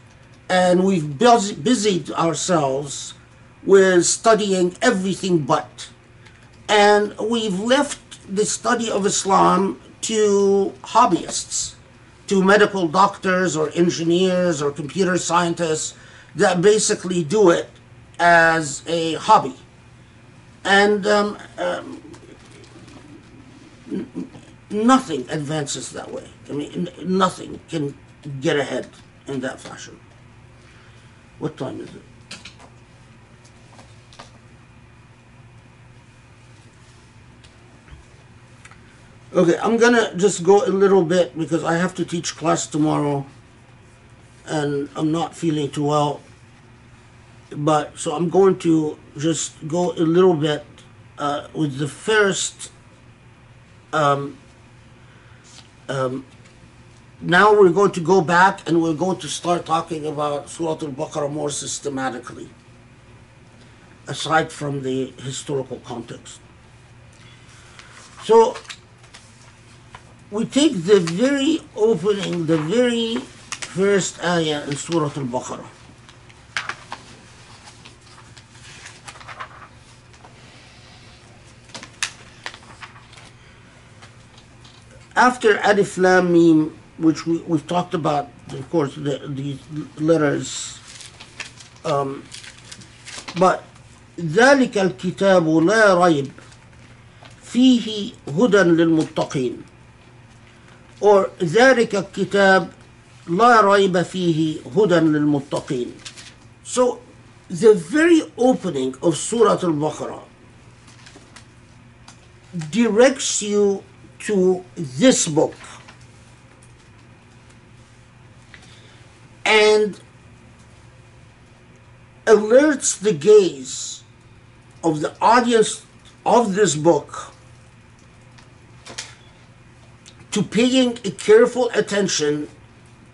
And we've busied ourselves with studying everything but. And we've left the study of Islam to hobbyists. to medical doctors or engineers or computer scientists that basically do it as a hobby. And um, um, nothing advances that way. I mean, nothing can get ahead in that fashion. What time is it? Okay, I'm gonna just go a little bit because I have to teach class tomorrow and I'm not feeling too well. But so I'm going to just go a little bit uh, with the first. Um, um, now we're going to go back and we're going to start talking about Surah Al Baqarah more systematically, aside from the historical context. So we take the very opening, the very first ayah in Surah Al Baqarah. After Alif Lam Mim, which we, we've talked about, of course, the, these letters, um, but ذلك الكتاب لا ريب فيه هدى للمتقين or ذلك الكتاب لا ريب فيه هدى للمتقين so the very opening of Surah Al-Baqarah directs you to this book and alerts the gaze of the audience of this book to paying a careful attention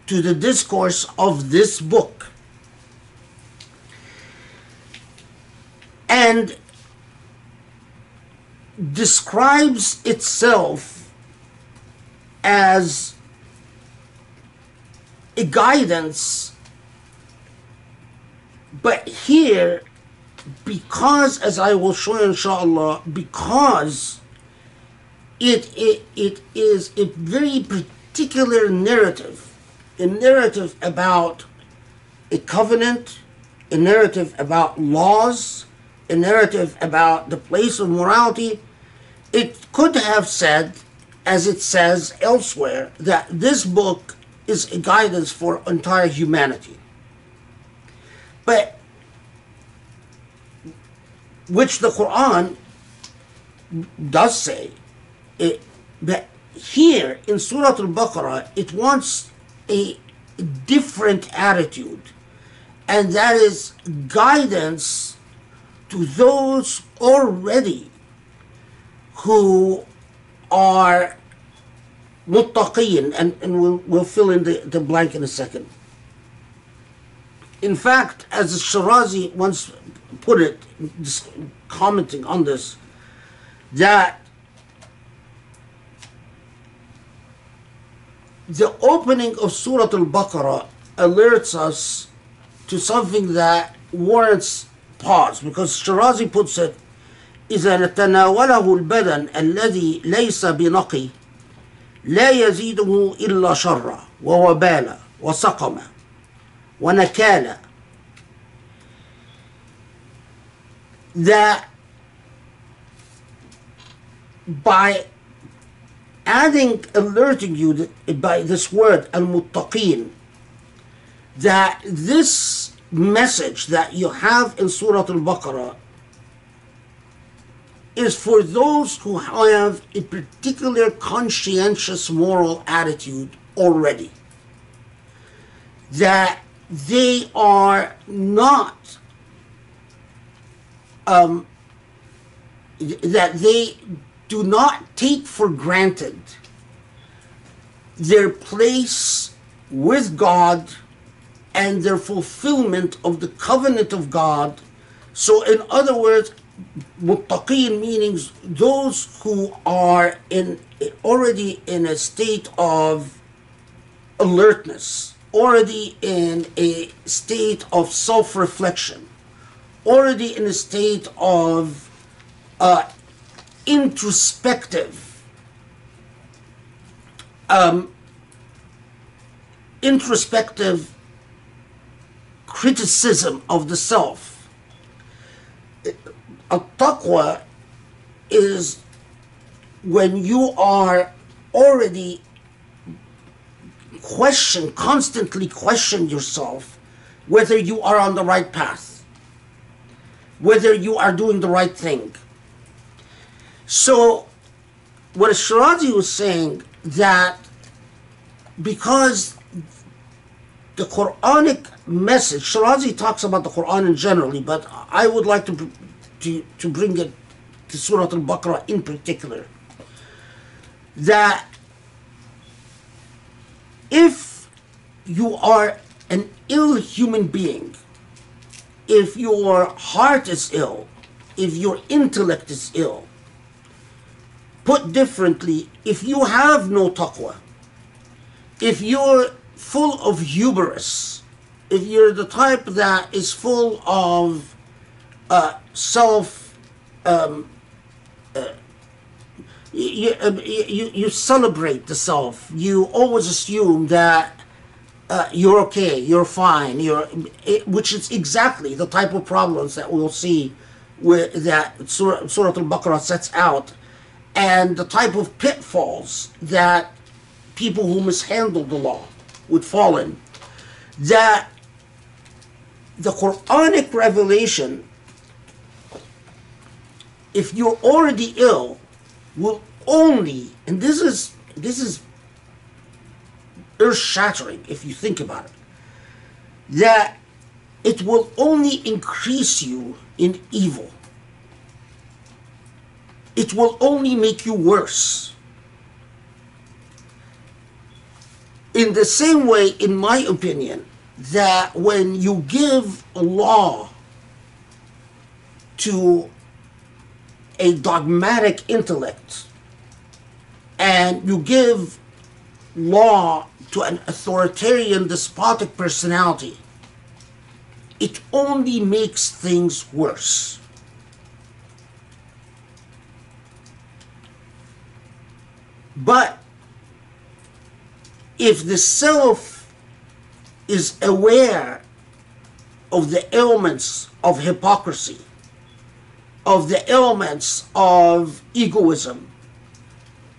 to the discourse of this book. And describes itself as a guidance, but here, because as I will show inshallah, because it, it, it is a very particular narrative, a narrative about a covenant, a narrative about laws, a narrative about the place of morality. It could have said, as it says elsewhere, that this book is a guidance for entire humanity. But which the Quran does say, it, but here in Surah Al-Baqarah, it wants a different attitude, and that is guidance to those already who are muttaqin, and, and we'll, we'll fill in the, the blank in a second. In fact, as Shirazi once put it, just commenting on this, that the opening of Surah Al-Baqarah alerts us to something that warrants pause because Shirazi puts it إذا تناوله البدن الذي ليس بنقي لا يزيده إلا شرا ووبالا وسقما ونكالا that by adding alerting you by this word al-muttaqin that this message that you have in Surah Al-Baqarah is for those who have a particular conscientious moral attitude already. That they are not, um, that they do not take for granted their place with God and their fulfillment of the covenant of God. So, in other words, muttaqin means those who are in already in a state of alertness, already in a state of self-reflection, already in a state of uh, introspective um, introspective criticism of the self. A taqwa is when you are already question, constantly question yourself whether you are on the right path, whether you are doing the right thing. So, what Shirazi was saying that because the Quranic message, Shirazi talks about the Quran in generally, but I would like to, to, to bring it to Surah Al Baqarah in particular. That if you are an ill human being, if your heart is ill, if your intellect is ill, put differently, if you have no taqwa, if you're full of hubris, if you're the type that is full of uh, self, um, uh, you, um, you, you celebrate the self, you always assume that uh, you're okay, you're fine, you're, it, which is exactly the type of problems that we'll see with, that Surah, Surah Al-Baqarah sets out, and the type of pitfalls that people who mishandle the law would fall in. That the Quranic revelation, if you're already ill, will only, and this is this is earth shattering if you think about it, that it will only increase you in evil. It will only make you worse. In the same way, in my opinion, that when you give a law to a dogmatic intellect and you give law to an authoritarian despotic personality, it only makes things worse. But if the self is aware of the ailments of hypocrisy, of the ailments of egoism,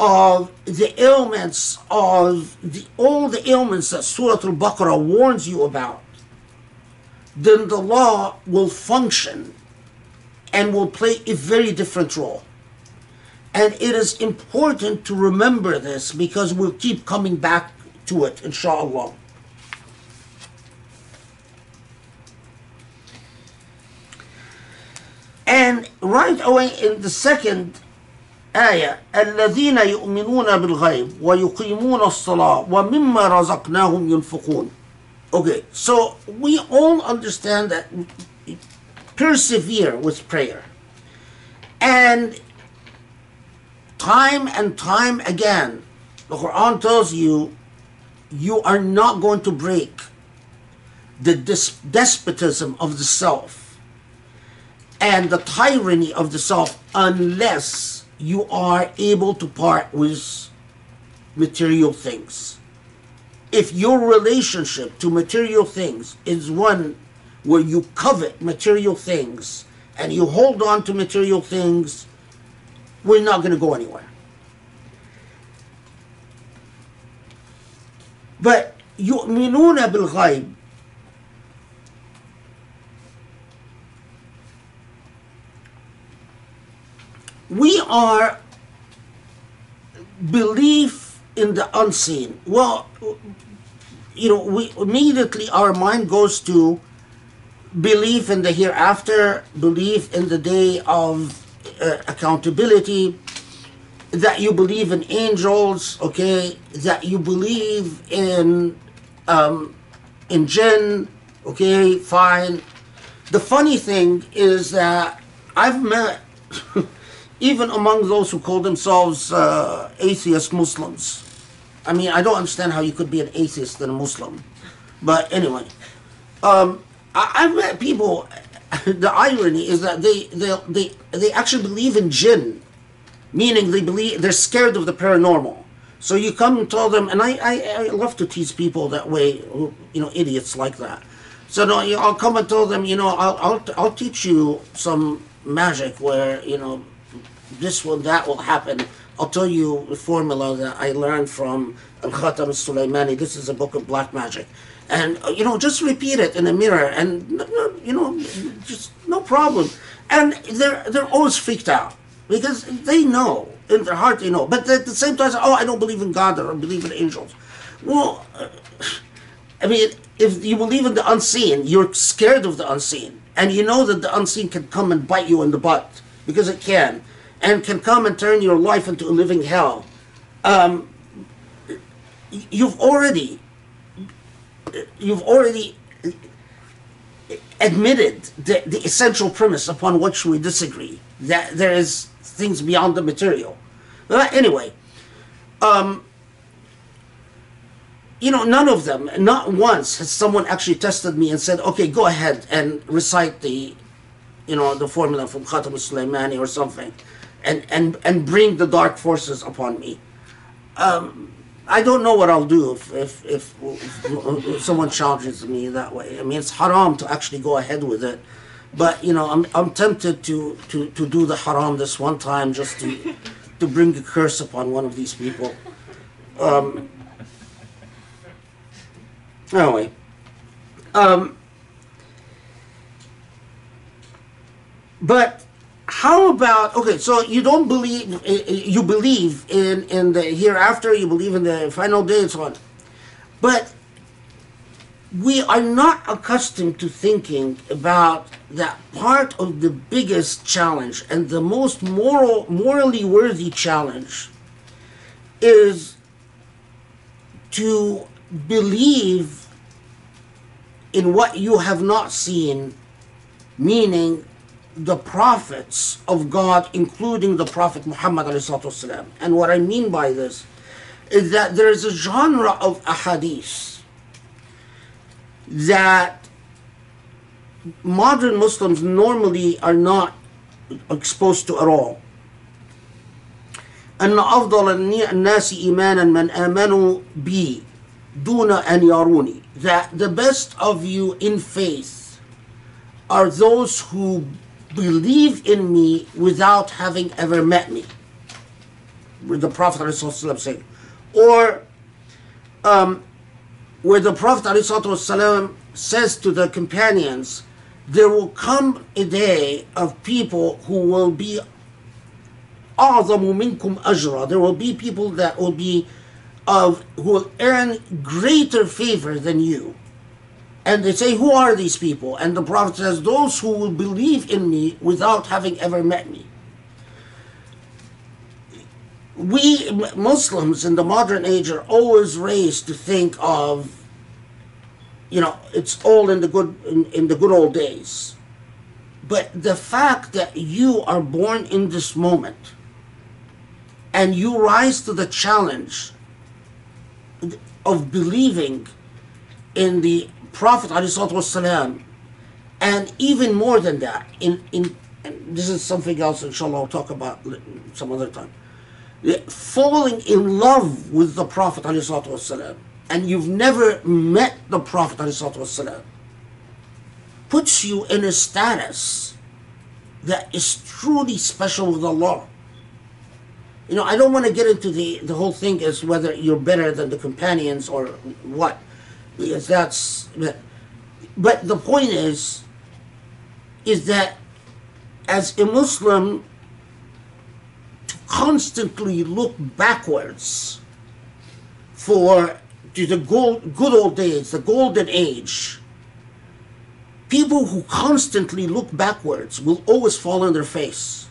of the ailments of the, all the ailments that Surah Al Baqarah warns you about, then the law will function and will play a very different role. And it is important to remember this because we'll keep coming back to it, inshallah. And right away in the second آية الذين يؤمنون بالغيب ويقيمون الصلاة ومما رزقناهم ينفقون Okay, so we all understand that persevere with prayer. And time and time again, the Quran tells you, you are not going to break the despotism of the self and the tyranny of the self unless you are able to part with material things. If your relationship to material things is one where you covet material things and you hold on to material things, we're not going to go anywhere. But يؤمنون بالغيب we are belief in the unseen. Well, you know, we immediately our mind goes to belief in the hereafter, belief in the day of uh, accountability, that you believe in angels, okay, that you believe in um, in jinn, okay, fine. The funny thing is that I've met even among those who call themselves uh, atheist Muslims. I mean, I don't understand how you could be an atheist and a Muslim. But anyway, um, I, I've met people. The irony is that they, they they they actually believe in jinn, meaning they believe they're scared of the paranormal. So you come and tell them, and I, I, I love to tease people that way, you know, idiots like that. So no, I'll come and tell them, you know, I'll, I'll, I'll teach you some magic where, you know, this will, that will happen. I'll tell you the formula that I learned from Al Khatam Sulaimani. This is a book of black magic. And, uh, you know, just repeat it in the mirror and, you know, just no problem. And they're, they're always freaked out because they know, in their heart they know. But at the same time, oh, I don't believe in God or I believe in angels. Well, uh, I mean, if you believe in the unseen, you're scared of the unseen. And you know that the unseen can come and bite you in the butt, because it can, and can come and turn your life into a living hell. Um, you've already, you've already admitted the, the essential premise upon which we disagree, that there is things beyond the material. But anyway, you know, none of them, not once has someone actually tested me and said, okay, go ahead and recite the, you know, the formula from Khatam al-Sulaimani or something and, and, and bring the dark forces upon me. Um, I don't know what I'll do if, if, if, if someone challenges me that way. I mean, it's haram to actually go ahead with it. But, you know, I'm, I'm tempted to, to, to do the haram this one time just to, to bring a curse upon one of these people. Anyway, um, but how about okay? So you don't believe eh, eh, you believe in in the hereafter. You believe in the final day and so on, but we are not accustomed to thinking about that part of the biggest challenge and the most moral morally worthy challenge is to believe in what you have not seen, meaning the prophets of God, including the Prophet Muhammad. ﷺ. And what I mean by this is that there is a genre of ahadith that modern Muslims normally are not exposed to at all. أن أفضل الناس إيمانا من آمنوا بي دون أن يروني that the best of you in faith are those who believe in me without having ever met me. With the Prophet ﷺ saying, or um, where the Prophet ﷺ says to the companions, there will come a day of people who will be أعظم منكم أجرا. There will be people that will be of who will earn greater favor than you. And they say, Who are these people? And the Prophet says, Those who will believe in me without having ever met me. We Muslims in the modern age are always raised to think of, you know, it's all in the good in, in the good old days. But the fact that you are born in this moment and you rise to the challenge of believing in the Prophet ﷺ, and even more than that, in, in and this is something else, inshallah, I'll talk about li- some other time. Yeah, Falling in love with the Prophet ﷺ, and you've never met the Prophet ﷺ, puts you in a status that is truly special with Allah. You know, I don't want to get into the, the whole thing as whether you're better than the companions or what, because that's. But, but the point is, is that as a Muslim, to constantly look backwards for to the gold, good old days, the golden age. People who constantly look backwards will always fall on their face.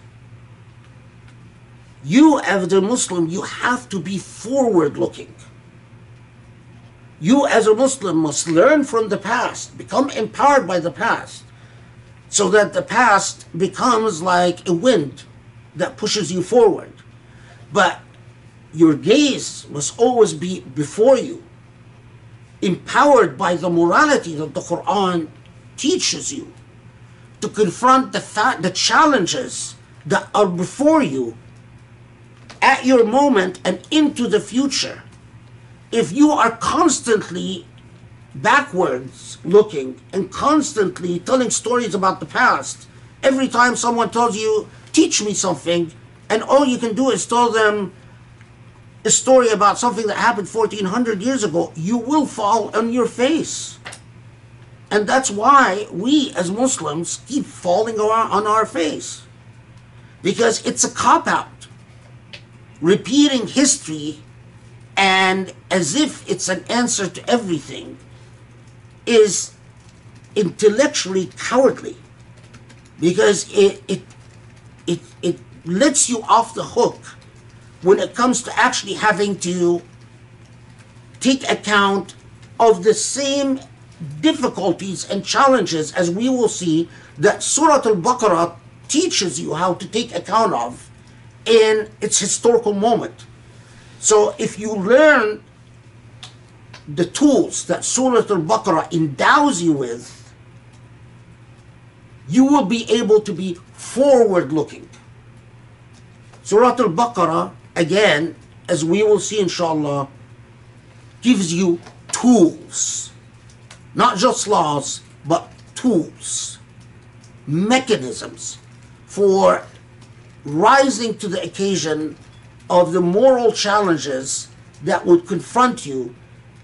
You, as a Muslim, you have to be forward looking. You, as a Muslim, must learn from the past, become empowered by the past, so that the past becomes like a wind that pushes you forward. But your gaze must always be before you, empowered by the morality that the Quran teaches you to confront the, fa- the challenges that are before you at your moment and into the future, if you are constantly backwards looking and constantly telling stories about the past, every time someone tells you, teach me something, and all you can do is tell them a story about something that happened 1400 years ago, you will fall on your face. And that's why we as Muslims keep falling on our face. Because it's a cop out. Repeating history and as if it's an answer to everything is intellectually cowardly because it, it, it, it lets you off the hook when it comes to actually having to take account of the same difficulties and challenges as we will see that Surah Al Baqarah teaches you how to take account of in its historical moment. So if you learn the tools that Surah Al Baqarah endows you with, you will be able to be forward looking. Surah Al Baqarah, again, as we will see inshallah, gives you tools. Not just laws, but tools, mechanisms for rising to the occasion of the moral challenges that would confront you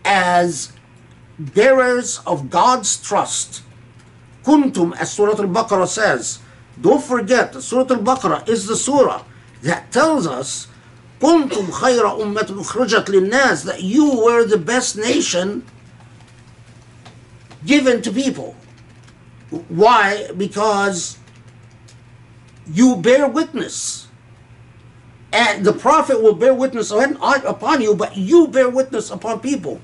as bearers of God's trust. Kuntum, as Surah Al Baqarah says, don't forget Surah Al Baqarah is the surah that tells us, Kuntum khayra ummatin ukhrijat linnas, that you were the best nation given to people. Why? Because you bear witness and the prophet will bear witness upon you, but you bear witness upon people.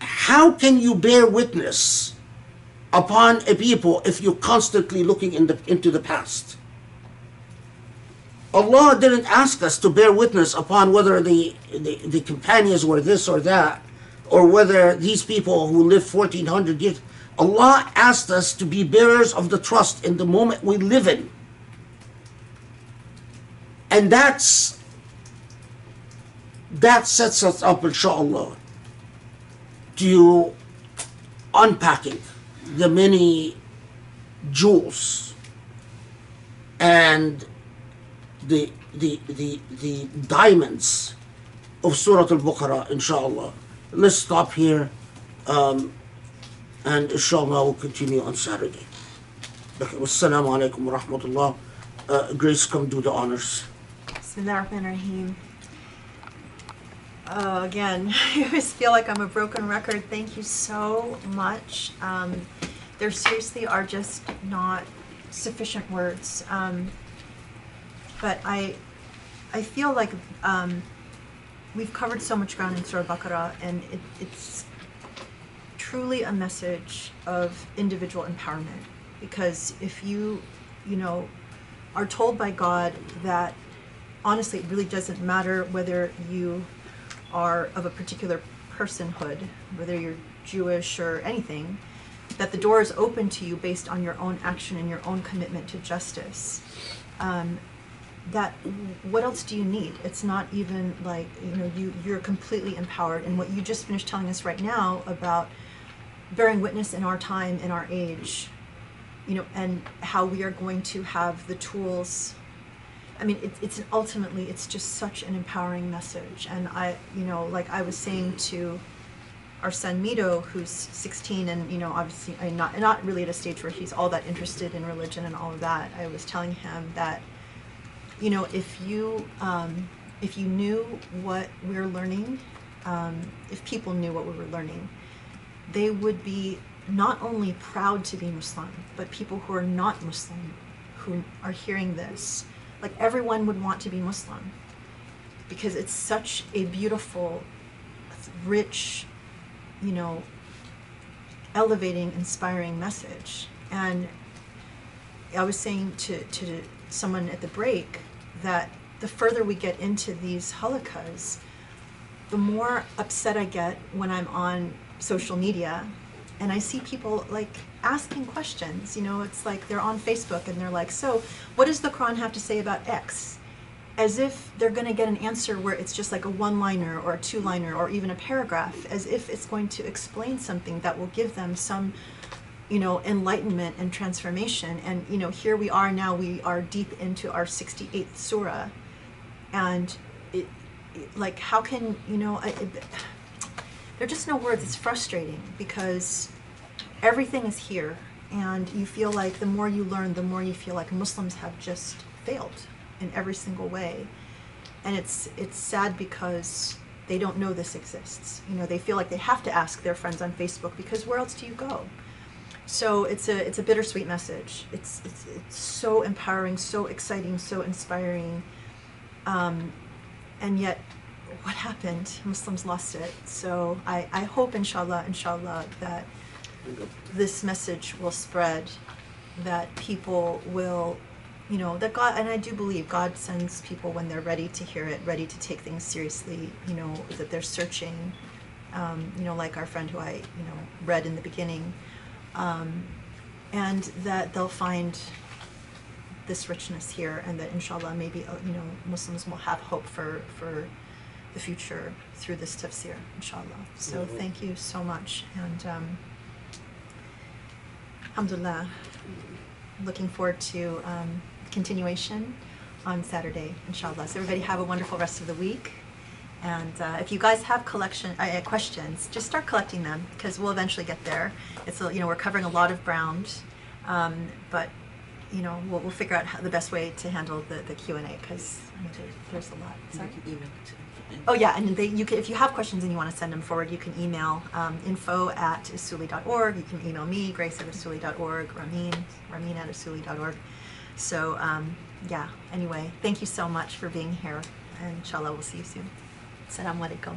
How can you bear witness upon a people if you're constantly looking in the, into the past? Allah didn't ask us to bear witness upon whether the, the, the companions were this or that, or whether these people who lived 1400 years. Allah asked us to be bearers of the trust in the moment we live in. And that's that sets us up, inshallah, to unpacking the many jewels and the the the the diamonds of Surah Al-Baqarah, inshallah. Let's stop here, um, and inshallah we'll continue on Saturday. Okay, wassalamu alaikum wa rahmatullah. Uh, Grace, come do the honors. Ar-Rahman ar-Rahim. Uh, again, I always feel like I'm a broken record. Thank you so much. Um, there seriously are just not sufficient words. Um, but I, I feel like um, we've covered so much ground in Surah Baqarah, and it, it's truly a message of individual empowerment. Because if you, you know, are told by God that honestly, it really doesn't matter whether you are of a particular personhood, whether you're Jewish or anything, that the door is open to you based on your own action and your own commitment to justice. Um, that what else do you need? It's not even like you know you you're completely empowered. And what you just finished telling us right now about bearing witness in our time, in our age, you know, and how we are going to have the tools I mean, it, it's ultimately, it's just such an empowering message. And I, you know, like I was saying to our son Mito, who's 16, and you know, obviously, I not not really at a stage where he's all that interested in religion and all of that. I was telling him that, you know, if you um, if you knew what we're learning, um, if people knew what we were learning, they would be not only proud to be Muslim, but people who are not Muslim, who are hearing this like everyone would want to be Muslim because it's such a beautiful, rich, you know, elevating, inspiring message. And I was saying to, to someone at the break that the further we get into these halaqas, the more upset I get when I'm on social media and I see people like asking questions. You know, it's like they're on Facebook and they're like, "So, what does the Quran have to say about X?" As if they're going to get an answer where it's just like a one-liner or a two-liner or even a paragraph, as if it's going to explain something that will give them some, you know, enlightenment and transformation. And you know, here we are now. We are deep into our 68th surah, and it, it like how can you know? It, there are just no words. It's frustrating because everything is here, and you feel like the more you learn, the more you feel like Muslims have just failed in every single way, and it's it's sad because they don't know this exists. You know, they feel like they have to ask their friends on Facebook because where else do you go? So it's a it's a bittersweet message. It's it's it's so empowering, so exciting, so inspiring, um, and yet what happened? Muslims lost it. So I, I hope, inshallah, inshallah, that this message will spread, that people will, you know, that God, and I do believe God sends people when they're ready to hear it, ready to take things seriously, you know, that they're searching, um, you know, like our friend who I, you know, read in the beginning, um, and that they'll find this richness here, and that inshallah, maybe, uh, you know, Muslims will have hope for, for the future through this tafsir, inshallah. So Mhm. thank you so much, and um, alhamdulillah, looking forward to um, continuation on Saturday, inshallah. So everybody have a wonderful rest of the week. And uh, if you guys have collection uh, uh, questions, just start collecting them because we'll eventually get there. It's a, you know we're covering a lot of ground, um, but you know we'll, we'll figure out how, the best way to handle the, the Q and A because I mean, there, there's a lot. You Sorry? can email it. Oh yeah, and they, you can, if you have questions and you want to send them forward, you can email um, info at usuli.org. You can email me, grace at usuli.org, Ramin, Ramin at usuli.org. So um, yeah, anyway, thank you so much for being here. And inshallah, we'll see you soon. Assalamu alaikum.